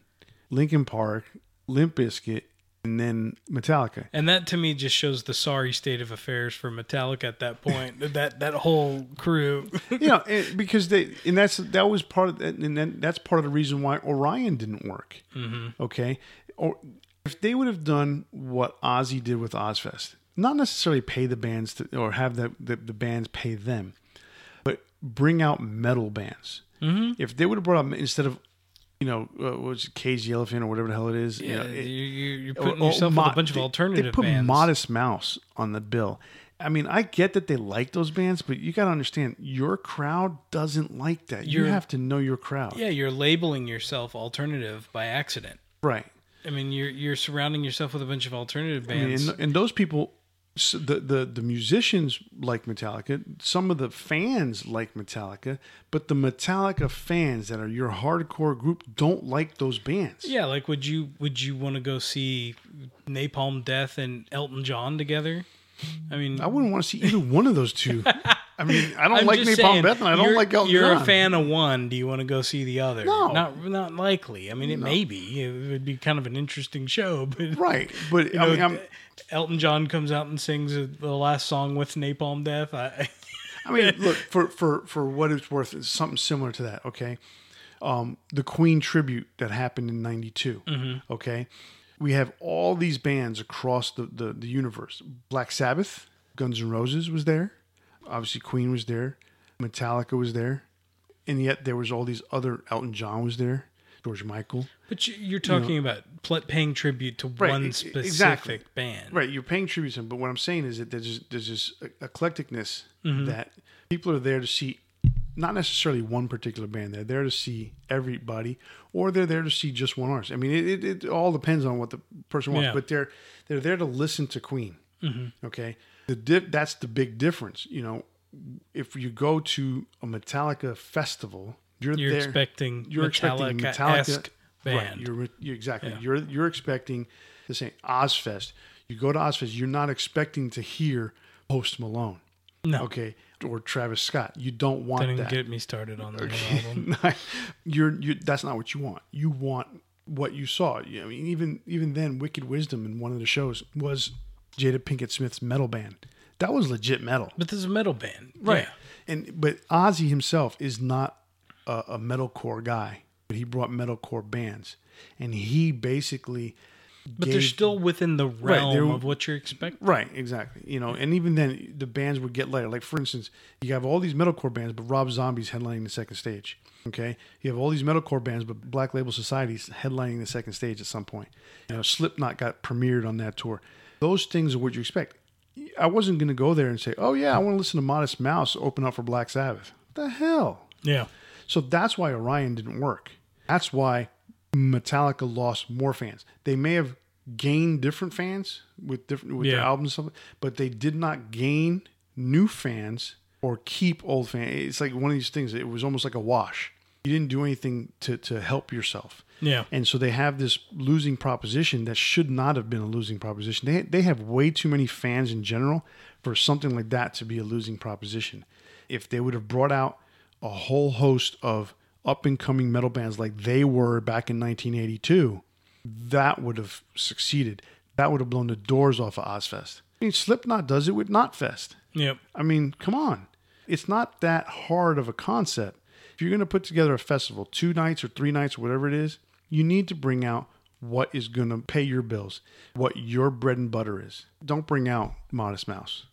Linkin Park, Limp Bizkit, and then Metallica. And that to me just shows the sorry state of affairs for Metallica at that point. that that whole crew. You know, and- because they and that's that was part of that, and then that's part of the reason why Orion didn't work. Mm-hmm. Okay, or if they would have done what Ozzy did with Ozzfest, not necessarily pay the bands to, or have the, the the bands pay them, but bring out metal bands. Mm-hmm. If they would have brought up instead of you know uh, what was Cage the Elephant or whatever the hell it is, you Yeah, know, you, it- you, you're putting or yourself Mo- with a bunch of they- alternative They put bands. Modest Mouse on the bill, I mean, I get that they like those bands, but you got to understand your crowd doesn't like that. You You're- have to know your crowd. Yeah, you're labeling yourself alternative by accident. Right. I mean, you're you're surrounding yourself with a bunch of alternative I mean, bands. and, and those people, s- the, the the musicians like Metallica. Some of the fans like Metallica, but the Metallica fans that are your hardcore group don't like those bands. yeah, like would you would you want to go see Napalm Death and Elton John together? I mean, I wouldn't want to see either one of those two. I mean, I don't I'm like Napalm saying, Death, and I don't like Elton You're John. a fan of one. Do you want to go see the other? No. not not likely. I mean, it may be. It would be kind of an interesting show, but right? But I know, mean, I'm, Elton John comes out and sings the last song with Napalm Death. I, I mean, look for for for what it's worth, it's something similar to that. Okay, um, the Queen tribute that happened in '92. Mm-hmm. Okay, we have all these bands across the, the the universe. Black Sabbath, Guns N' Roses was there. Obviously, Queen was there. Metallica was there, and yet there was all these other. Elton John was there. George Michael. But you, you're talking about paying tribute to Right, one specific exactly. band. Right, you're paying tribute to them, but what I'm saying is that there's there's this eclecticness Mm-hmm. that people are there to see, not necessarily one particular band. They're there to see everybody, or they're there to see just one artist. I mean, it, it, it all depends on what the person wants, Yeah. but they're they're there to listen to Queen. Mm-hmm. Okay, the di- that's the big difference. You know, if you go to a Metallica festival, you're, You're there expecting you're expecting Metallica-esque Right, you're, you're exactly. Yeah. You're you're expecting the same Ozzfest. You go to Ozzfest, you're not expecting to hear Post Malone, no, okay, or Travis Scott. You don't want don't that. get me started on that new album. you're you. That's not what you want. You want what you saw. I mean, even even then, Wicked Wisdom in one of the shows was Jada Pinkett Smith's metal band. That was legit metal. But this is a metal band, Right. Yeah. And but Ozzy himself is not a, a metalcore guy, but he brought metalcore bands, and he basically. But they're still within the realm they're- of what you're expecting. Right, exactly. You know, and even then, the bands would get lighter. Like for instance, you have all these metalcore bands, but Rob Zombie's headlining the second stage. Okay, you have all these metalcore bands, but Black Label Society's headlining the second stage at some point. You know, Slipknot got premiered on that tour. Those things are what you expect. I wasn't going to go there and say, "Oh yeah, I want to listen to Modest Mouse open up for Black Sabbath." the hell? Yeah. So that's why Orion didn't work. That's why Metallica lost more fans. They may have gained different fans with different with their albums, stuff, but they did not gain new fans or keep old fans. It's like one of these things. It was almost like a wash. You didn't do anything to to help yourself. Yeah. And so they have this losing proposition that should not have been a losing proposition. They they have way too many fans in general for something like that to be a losing proposition. If they would have brought out a whole host of up and coming metal bands like they were back in 1982, that would have succeeded. That would have blown the doors off of Ozzfest. I mean, Slipknot does it with Knotfest. Yep. I mean, come on. It's not that hard of a concept. If you're going to put together a festival, two nights or three nights, or whatever it is, you need to bring out what is going to pay your bills, what your bread and butter is. Don't bring out Modest Mouse,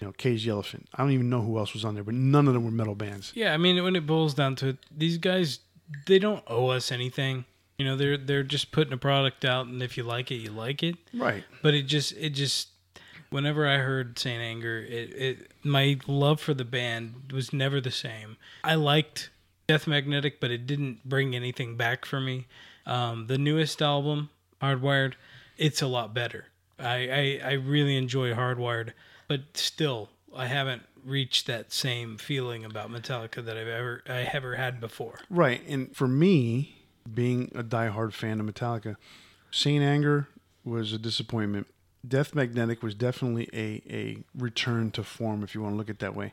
you know, Cage the Elephant. I don't even know who else was on there, but none of them were metal bands. Yeah, I mean, when it boils down to it, these guys they don't owe us anything. You know, they're they're just putting a product out, and if you like it, you like it. Right. But it just it just whenever I heard Saint Anger, it, it my love for the band was never the same. I liked Death Magnetic, but it didn't bring anything back for me. Um, the newest album, Hardwired, it's a lot better. I, I I really enjoy Hardwired, but still I haven't reached that same feeling about Metallica that I've ever I ever had before. Right. And for me, being a diehard fan of Metallica, Saint Anger was a disappointment. Death Magnetic was definitely a, a return to form, if you want to look at it that way.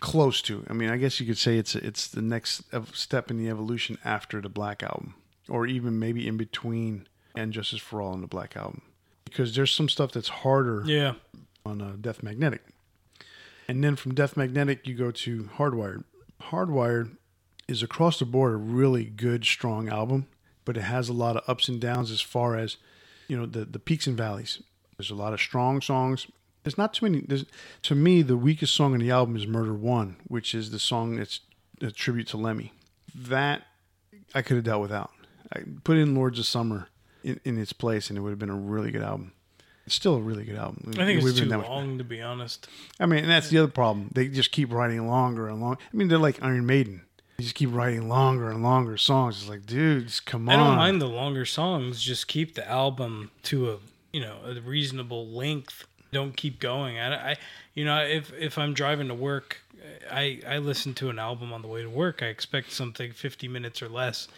Close to. I mean, I guess you could say it's it's the next step in the evolution after the Black Album, or even maybe in between and Justice for All and the Black Album, because there's some stuff that's harder Yeah. On uh, Death Magnetic. And then from Death Magnetic, you go to Hardwired. Hardwired is across the board a really good, strong album, but it has a lot of ups and downs as far as, you know, the, the peaks and valleys. There's a lot of strong songs. There's not too many. There's, to me, the weakest song on the album is Murder One, which is the song that's a tribute to Lemmy. That I could have dealt without. I put in Lords of Summer in, in its place, and it would have been a really good album. It's still a really good album. I think We've it's too long to be honest. I mean, and that's the other problem. They just keep writing longer and longer. I mean, they're like Iron Maiden. They just keep writing longer and longer songs. It's like, dude, just come on. I don't mind the longer songs. Just keep the album to a you know a reasonable length. Don't keep going. I, I you know if if I'm driving to work, I I listen to an album on the way to work. I expect something 50 minutes or less.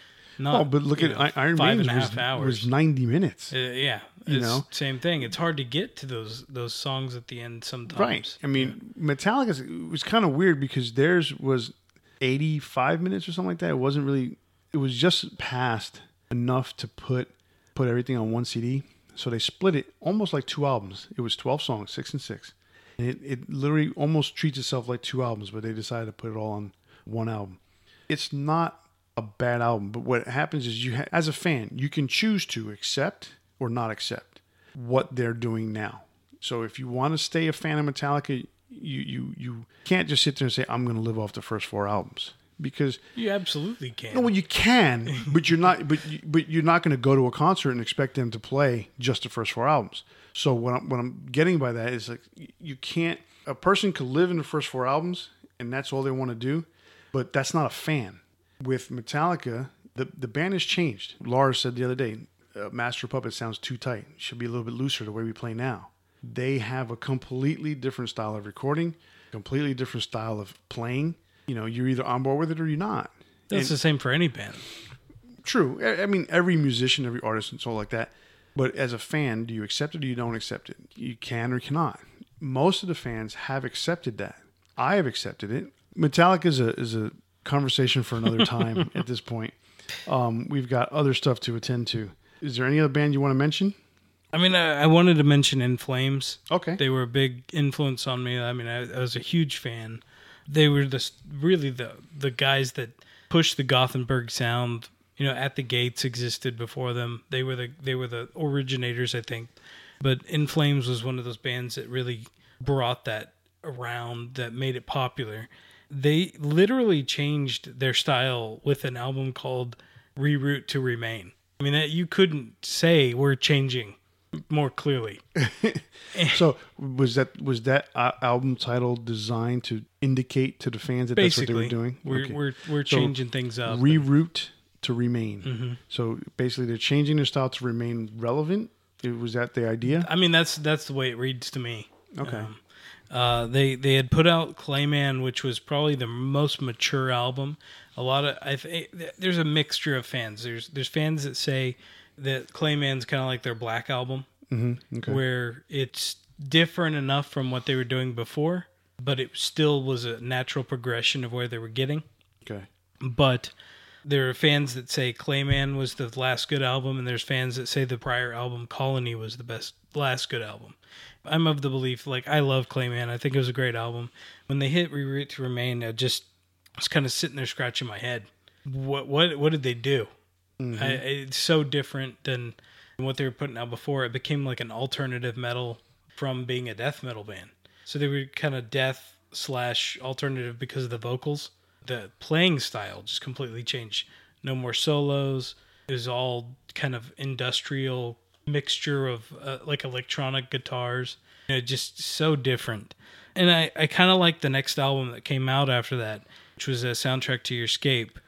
Not, Oh, but look at know, Iron five Maiden and a was, hours. was 90 minutes. Uh, yeah, You it's know? same thing. It's hard to get to those those songs at the end sometimes. Right. I mean, Metallica's it was kind of weird because theirs was 85 minutes or something like that. It wasn't really. It was just past enough to put put everything on one CD. So they split it almost like two albums. It was 12 songs, six and six. And it, it literally almost treats itself like two albums, but they decided to put it all on one album. It's not a bad album, but what happens is you, ha- as a fan, you can choose to accept or not accept what they're doing now. So if you want to stay a fan of Metallica, you you you can't just sit there and say I'm going to live off the first four albums because You absolutely can. no, well you can, but you're not. But you, but you're not going to go to a concert and expect them to play just the first four albums. So what I'm, what I'm getting by that is like you can't. A person could live in the first four albums and that's all they want to do, but that's not a fan. With Metallica, the the band has changed. Lars said the other day, uh, Master Puppet sounds too tight. It should be a little bit looser the way we play now. They have a completely different style of recording, completely different style of playing. You know, you're either on board with it or you're not. That's And- the same for any band. True. I I mean, every musician, every artist, and so like that. But as a fan, do you accept it or you don't accept it? You can or cannot. Most of the fans have accepted that. I have accepted it. Metallica is a is a conversation for another time. at this point, um, we've got other stuff to attend to. Is there any other band you want to mention? I mean, I, I wanted to mention In Flames. Okay. They were a big influence on me. I mean, I, I was a huge fan. They were the really the the guys that pushed the Gothenburg sound. You know, at the gates existed before them. They were the they were the originators, I think. But In Flames was one of those bands that really brought that around, that made it popular. They literally changed their style with an album called Reroute to Remain. I mean, that you couldn't say we're changing more clearly. So was that was that album title designed to indicate to the fans that basically that's what they were doing? We're Okay. we're we're So, changing things up. reroute to remain. Mm-hmm. So basically, they're changing their style to remain relevant. It, was that the idea? I mean, that's that's the way it reads to me. Okay. Um, uh, they they had put out Clayman, which was probably the most mature album. A lot of I th- there's a mixture of fans. There's there's fans that say that Clayman's kind of like their Black album, Mm-hmm. Okay. where it's different enough from what they were doing before, but it still was a natural progression of where they were getting. okay. but there are fans that say Clayman was the last good album, and there's fans that say the prior album Colony was the best last good album. I'm of the belief, like I love Clayman. I think it was a great album. When they hit Reroute to Remain, I just was kind of sitting there scratching my head. What what what did they do? Mm-hmm. I, it's so different than what they were putting out before. It became like an alternative metal from being a death metal band. So they were kind of death slash alternative because of the vocals. The playing style just completely changed. No more solos. It was all kind of industrial mixture of uh, like electronic guitars. You know, just so different. And I, I kind of like the next album that came out after that, which was a soundtrack to your escape.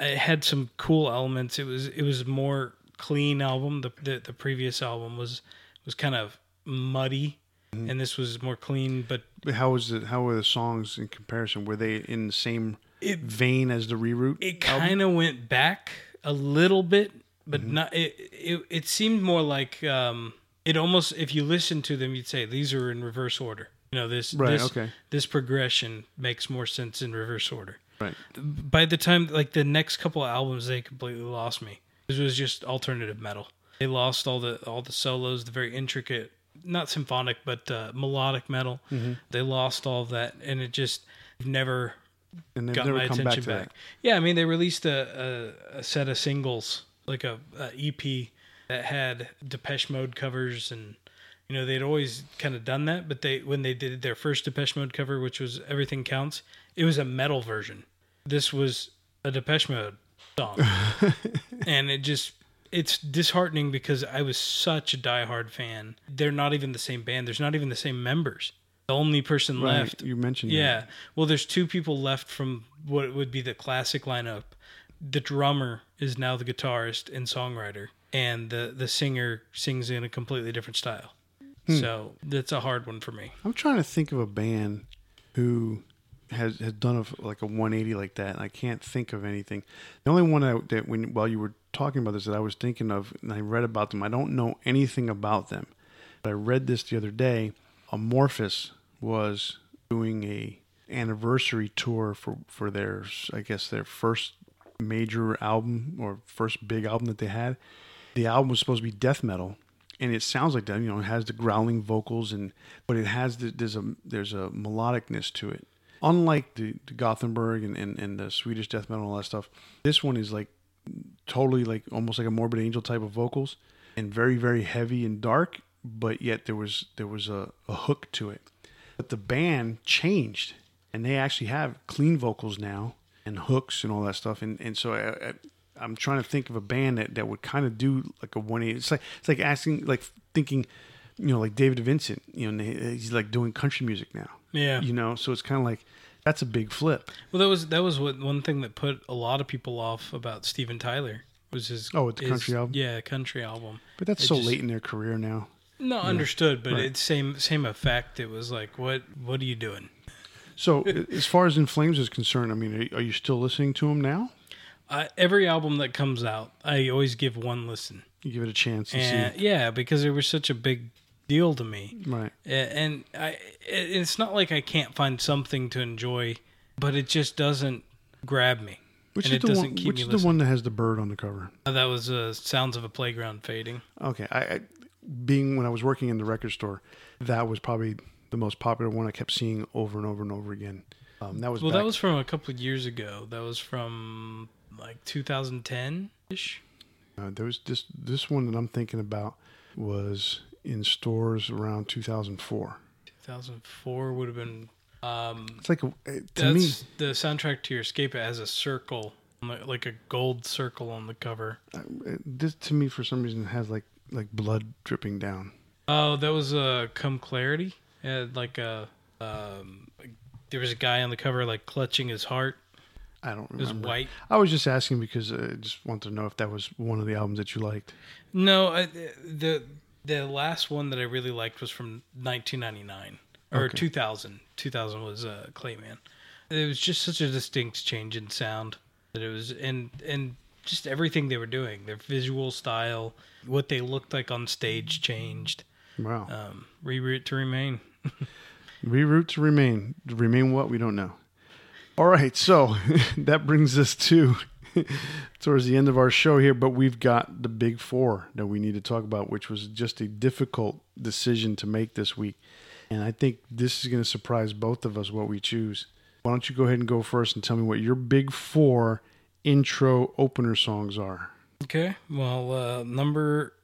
It had some cool elements. It was it was more clean album. The the, the previous album was was kind of muddy, and this was more clean. But But how was it? How were the songs in comparison? Were they in the same It- vein as the reroute? it kind of went back a little bit, but Mm-hmm. not. It, it it seemed more like um, it almost. If you listen to them, you'd say these are in reverse order. You know this Right, this okay. this progression makes more sense in reverse order. right. by the time like the next couple of albums they completely lost me it was just alternative metal they lost all the all the solos the very intricate not symphonic but uh, melodic metal Mm-hmm. they lost all of that and it just never And got never my come back attention back, that. yeah i mean they released a, a, a set of singles like a, a ep that had depeche mode covers and you know they'd always kind of done that but they when they did their first depeche mode cover which was everything counts it was a metal version this was a depeche mode song and it just it's disheartening because I was such a diehard fan. They're not even the same band. There's not even the same members. The only person Right, left. You mentioned Yeah. that. Well, there's two people left from what would be the classic lineup. The drummer is now the guitarist and songwriter, and the the singer sings in a completely different style. Hmm. So that's a hard one for me. I'm trying to think of a band who has has done a, like a 180 like that. And I can't think of anything. The only one I, that when while you were talking about this that I was thinking of, and I read about them. I don't know anything about them, but I read this the other day. Amorphis was doing a anniversary tour for for their I guess their first major album or first big album that they had. The album was supposed to be death metal, and it sounds like that. You know, it has the growling vocals, and but it has the, there's a there's a melodicness to it. Unlike the, the Gothenburg and, and, and the Swedish death metal and all that stuff, this one is like totally like almost like a Morbid Angel type of vocals, and very very heavy and dark. But yet there was there was a, a hook to it. But the band changed, and they actually have clean vocals now and hooks and all that stuff. And and so I, I, I'm trying to think of a band that, that would kind of do like a 180. It's like it's like asking like thinking, you know, like David Vincent. You know, he's like doing country music now. Yeah. You know, so it's kind of like that's a big flip. Well, that was that was what one thing that put a lot of people off about Steven Tyler was his Oh, the his- country album? Yeah, country album. But that's It so just- late in their career now. No, understood, but right. it's same same effect. It was like, what what are you doing? So as far as In Flames is concerned, I mean, are, you still listening to them now? Uh, every album that comes out, I always give one listen. You give it a chance to And see. yeah, because it was such a big deal to me. Right. And I, it's not like I can't find something to enjoy, but it just doesn't grab me. Which and is the one? Which is the one that has the bird on the cover? Uh, That was uh, Sounds of a Playground Fading. Okay, I, I being when I was working in the record store, that was probably the most popular one I kept seeing over and over and over again. Um, that was Well, back, that was from a couple of years ago. That was from like 2010 ish. uh, there was this this one that I'm thinking about was in stores around 2004. 2004 would have been. Um, It's like a, uh, to that's me, the soundtrack to your Escape. It has a circle, like a gold circle on the cover. uh, this to me for some reason has like like blood dripping down. Oh, that was uh, Come Clarity. Had like a. Um, there was a guy on the cover like clutching his heart. I don't It was white. I was just asking because uh, I just wanted to know if that was one of the albums that you liked. No, I, the the last one that I really liked was from 1999 or Okay. 2000. 2000 was uh, Clayman. It was just such a distinct change in sound that it was, and and just everything they were doing, their visual style, what they looked like on stage changed. Wow. Um, reroute to remain. Reroute to remain. Remain what? We don't know. All right. So that brings us to towards the end of our show here, but we've got the big four that we need to talk about, which was just a difficult decision to make this week. And I think this is going to surprise both of us what we choose. Why don't you go ahead and go first and tell me what your big four intro opener songs are? Okay. Well, uh, number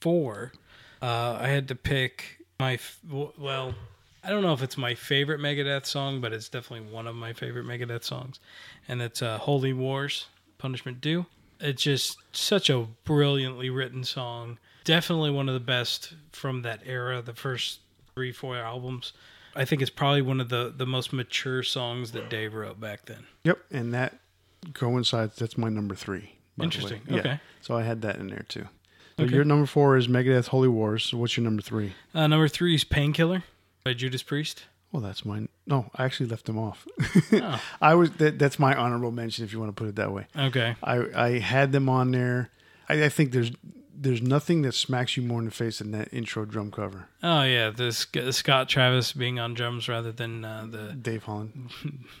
four, uh, I had to pick my f- well. I don't know if it's my favorite Megadeth song, but it's definitely one of my favorite Megadeth songs, and it's uh, "Holy Wars." Punishment Due. It's just such a brilliantly written song. Definitely one of the best from that era, the first three, four albums. I think it's probably one of the, the most mature songs that Dave wrote back then. Yep, and that coincides. That's my number three. by the way. Interesting. Yeah. Okay. So I had that in there too. So Okay. your number four is Megadeth Holy Wars. So what's your number three? Uh, number three is Painkiller by Judas Priest. Well, that's mine. No, I actually left them off. Oh. I was that, that's my honorable mention if you want to put it that way. Okay. I I had them on there. I, I think there's there's nothing that smacks you more in the face than that intro drum cover. Oh yeah, the Scott Travis being on drums rather than uh, the Dave Holland.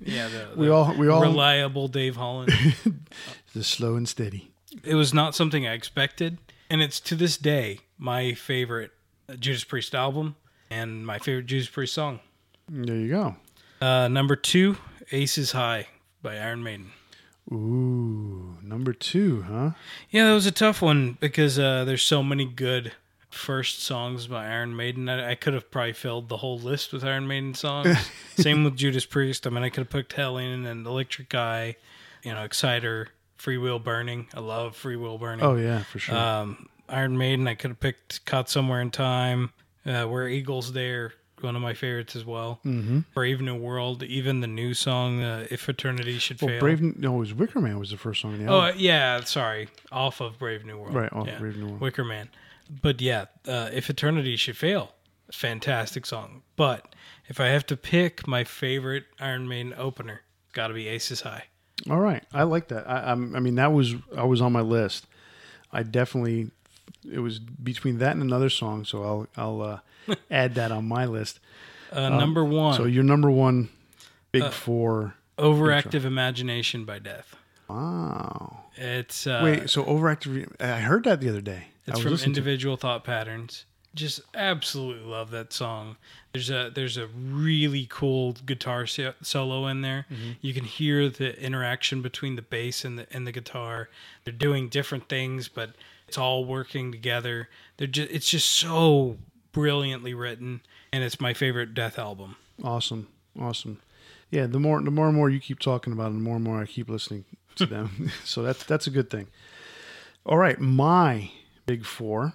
yeah the, We all we all reliable Dave Holland. the slow and steady. It was not something I expected, and it's to this day my favorite Judas Priest album and my favorite Judas Priest song. There you go. Uh, number two, Aces High by Iron Maiden. Ooh, number two, huh? Yeah, that was a tough one because uh, there's so many good first songs by Iron Maiden. I, I could have probably filled the whole list with Iron Maiden songs. Same with Judas Priest. I mean, I could have picked Hellion and Electric Eye, you know, Exciter, Freewheel Burning. I love Freewheel Burning. Oh yeah, for sure. Um, Iron Maiden, I could have picked Caught Somewhere in Time. Uh, Where Eagles Dare, one of my favorites as well. mm-hmm. Brave New World, even the new song, uh, If Eternity Should Well, Fail. Brave. No, it was Wicker Man was the first song in the oh, album. yeah, sorry. Off of Brave New World. right. Oh, yeah. Brave New World. Wicker Man. But yeah, uh, If Eternity Should Fail, fantastic song. But if I have to pick my favorite Iron Maiden opener, got to be Aces High. All right, I like that. I, I'm, I mean, that was I was on my list. I definitely it was between that and another song, so I'll I'll uh, add that on my list. Uh, number one, Um, So your number one, Big Four. Overactive Imagination by Death. Wow. It's uh, Wait, so overactive? I heard that the other day. It's from Individual Thought Patterns. Just absolutely love that song. There's a there's a really cool guitar solo in there. Mm-hmm. You can hear the interaction between the bass and the and the guitar. They're doing different things, but it's all working together. They're just it's just so brilliantly written, and it's my favorite Death album. Awesome, awesome. Yeah, the more the more and more you keep talking about, it, the more and more I keep listening to them. so that's that's a good thing. All right, my big four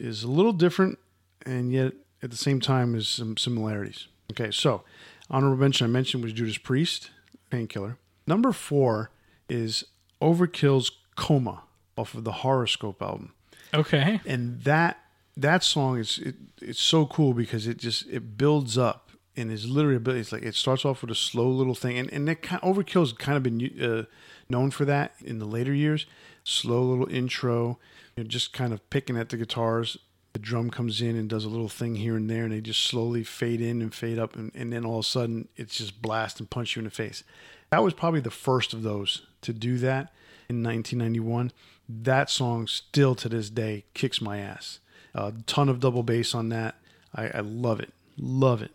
is a little different, and yet at the same time is some similarities. Okay, so honorable mention I mentioned was Judas Priest, Painkiller. Number four is Overkill's Coma off of the Horrorscope album Okay. and that that song is it, it's so cool because it just it builds up and is literally a bit- it's like it starts off with a slow little thing and and that kind overkill's kind of been uh, known for that in the later years slow little intro you know, just kind of picking at the guitars. The drum comes in and does a little thing here and there and they just slowly fade in and fade up and, and then all of a sudden it's just blast and punch you in the face. That was probably the first of those to do that in 1991 that song still to this day kicks my ass. A ton of double bass on that. I, I love it. Love it.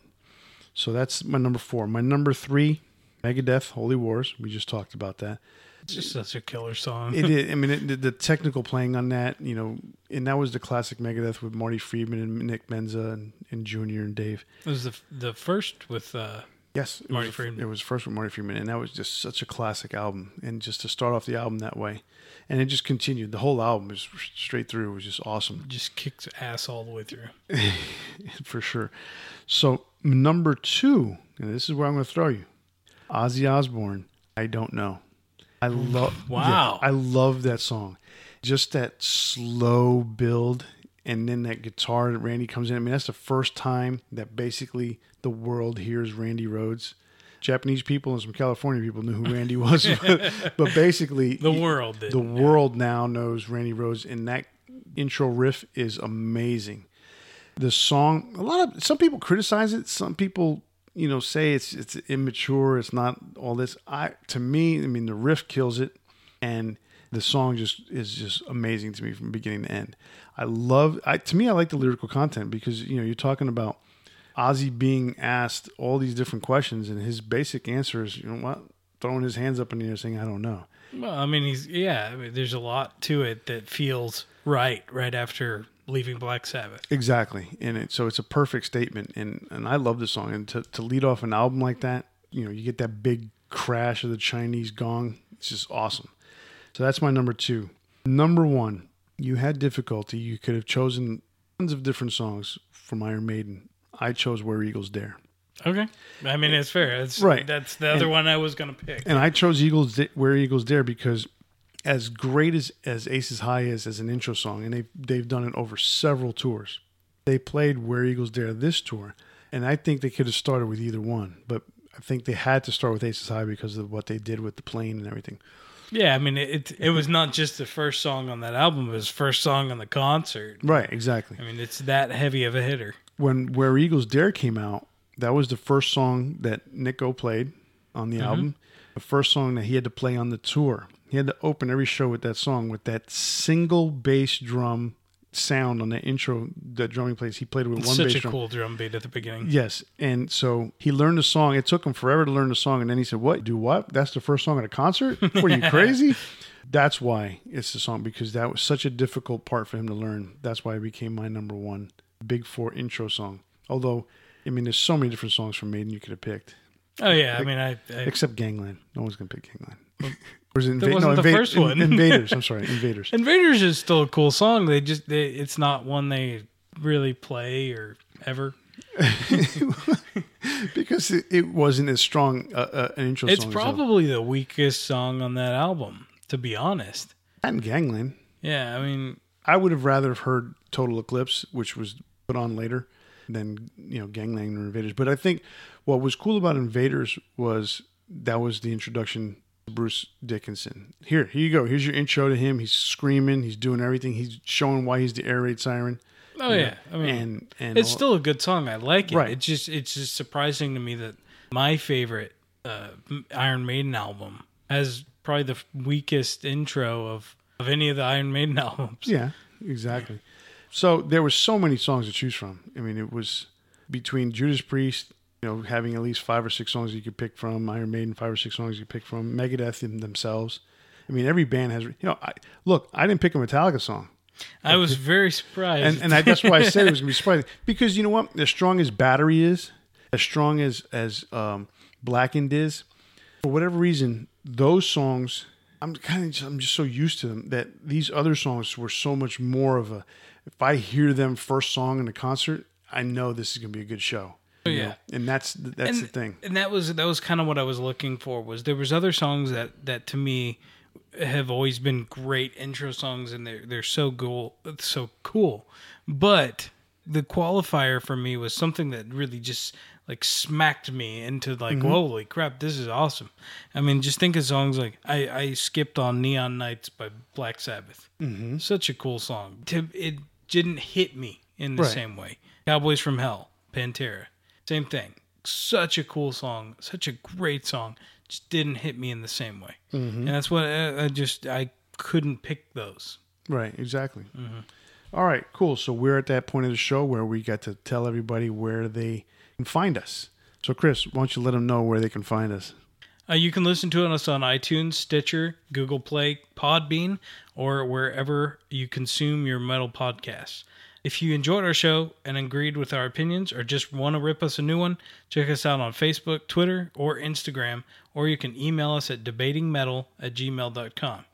So that's my number four. My number three megadeth holy wars. We just talked about that It's just such a killer song. it is. I mean, it, the- technical playing on that, you know, and that was the classic Megadeth with Marty Friedman and Nick Menza and, and Junior and Dave. It was the the first with uh, Yes, Marty was, Friedman. It was first with Marty Friedman, and that was just such a classic album. And just to start off the album that way, and it just continued. The whole album was straight through. It was just awesome just kicked ass all the way through. for sure. So number two, and this is where I'm going to throw you, Ozzy Osbourne. I don't know. I love. Wow. I love that song. Just that slow build, and then that guitar that Randy comes in. I mean, that's the first time that basically the world hears Randy Rhoads. Japanese people and some California people knew who Randy was, but, but basically The world did. the world now knows Randy Rhoads, and that intro riff is amazing. The song, a lot of some people criticize it. Some people, you know, say it's it's immature. It's not all this. I to me, I mean, the riff kills it, and the song just is just amazing to me from beginning to end. I love. I to me, I like the lyrical content because you know you're talking about Ozzy being asked all these different questions, and his basic answer is, you know what, throwing his hands up in the air saying, "I don't know." Well, I mean, he's yeah. I mean, there's a lot to it that feels right right after leaving Black Sabbath. Exactly, and it, so it's a perfect statement, and and I love the song. And to to lead off an album like that, you know, you get that big crash of the Chinese gong. It's just awesome. So that's my number two. Number one, you had difficulty. You could have chosen tons of different songs from Iron Maiden. I chose Where Eagles Dare, Okay, I mean it's fair. It's Right. That's the other one I was gonna pick. and I chose Eagles Where Eagles Dare because as great as as Aces High is as an intro song, and they've they've done it over several tours. They played Where Eagles Dare this tour, and I think they could have started with either one, but I think they had to start with Aces High because of what they did with the plane and everything. Yeah, I mean it. It, was not just the first song on that album; it was first song on the concert. Right, exactly. I mean, it's that heavy of a hitter. When Where Eagles Dare came out, that was the first song that Nicko played on the mm-hmm. album. The first song that he had to play on the tour. He had to open every show with that song with that single bass drum sound on the intro that drumming place He played with one Such bass a drum. cool drum beat at the beginning. Yes, and so he learned the song. It took him forever to learn the song, and then he said, "What? Do what? That's the first song at a concert? Were you crazy?" That's why it's the song because that was such a difficult part for him to learn. That's why it became my number one Big Four intro song. Although, I mean, there's so many different songs from Maiden you could have picked, Oh yeah, I mean, I, I except Gangland. No one's gonna pick Gangland. Or is it That wasn't the first one. Invaders. I'm sorry, Invaders. Invaders is still a cool song. They just they, it's not one they really play or ever. because it, it wasn't as strong uh, uh, an intro It's probably the weakest song on that album, to be honest. and Gangland. Yeah, I mean, I would have rather have heard Total Eclipse, which was put on later, than you know Gangland or Invaders. But I think what was cool about Invaders was that was the introduction Bruce Dickinson. Here, here you go. Here's your intro to him. He's screaming. He's doing everything. He's showing why he's the air raid siren. oh yeah, know, I mean, and and it's all- still a good song. I like it. Right. It's just it's just surprising to me that my favorite uh, Iron Maiden album has probably the weakest intro of of any of the Iron Maiden albums. Yeah, exactly. So there were so many songs to choose from. I mean, it was between Judas Priest, you know, having at least five or six songs you could pick from, Iron Maiden, five or six songs you pick from, Megadeth in themselves. I mean, every band has, you know, I, look, I didn't pick a Metallica song. I was very surprised. And, and I, that's why I said it was going to be surprising. Because you know what? As strong as Battery is, as strong as, as um, Blackened is, for whatever reason, those songs, I'm kind of just, I'm just so used to them that these other songs were so much more of a. If I hear them first song in a concert, I know this is going to be a good show. You yeah. know? and that's that's and, the thing. And that was that was kind of what I was looking for. Was there was other songs that that to me have always been great intro songs, and they're they're so cool, so cool. But the qualifier for me was something that really just like smacked me into like holy crap this is awesome i mean just think of songs like i i skipped on neon knights by black sabbath mm-hmm. such a cool song it didn't hit me in the Right. same way cowboys from hell pantera same thing such a cool song such a great song just didn't hit me in the same way mm-hmm. and that's what I, I just i couldn't pick those Right, exactly. Mm-hmm. All right, cool. So we're at that point of the show where we got to tell everybody where they can find us. So, Chris, why don't you let them know where they can find us? Uh, you can listen to us on iTunes, Stitcher, Google Play, Podbean, or wherever you consume your metal podcasts. If you enjoyed our show and agreed with our opinions or just want to rip us a new one, check us out on Facebook, Twitter, or Instagram, or you can email us at debatingmetal at gmail.com.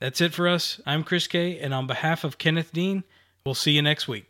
That's it for us. I'm Chris K, and on behalf of Kenneth Dean, we'll see you next week.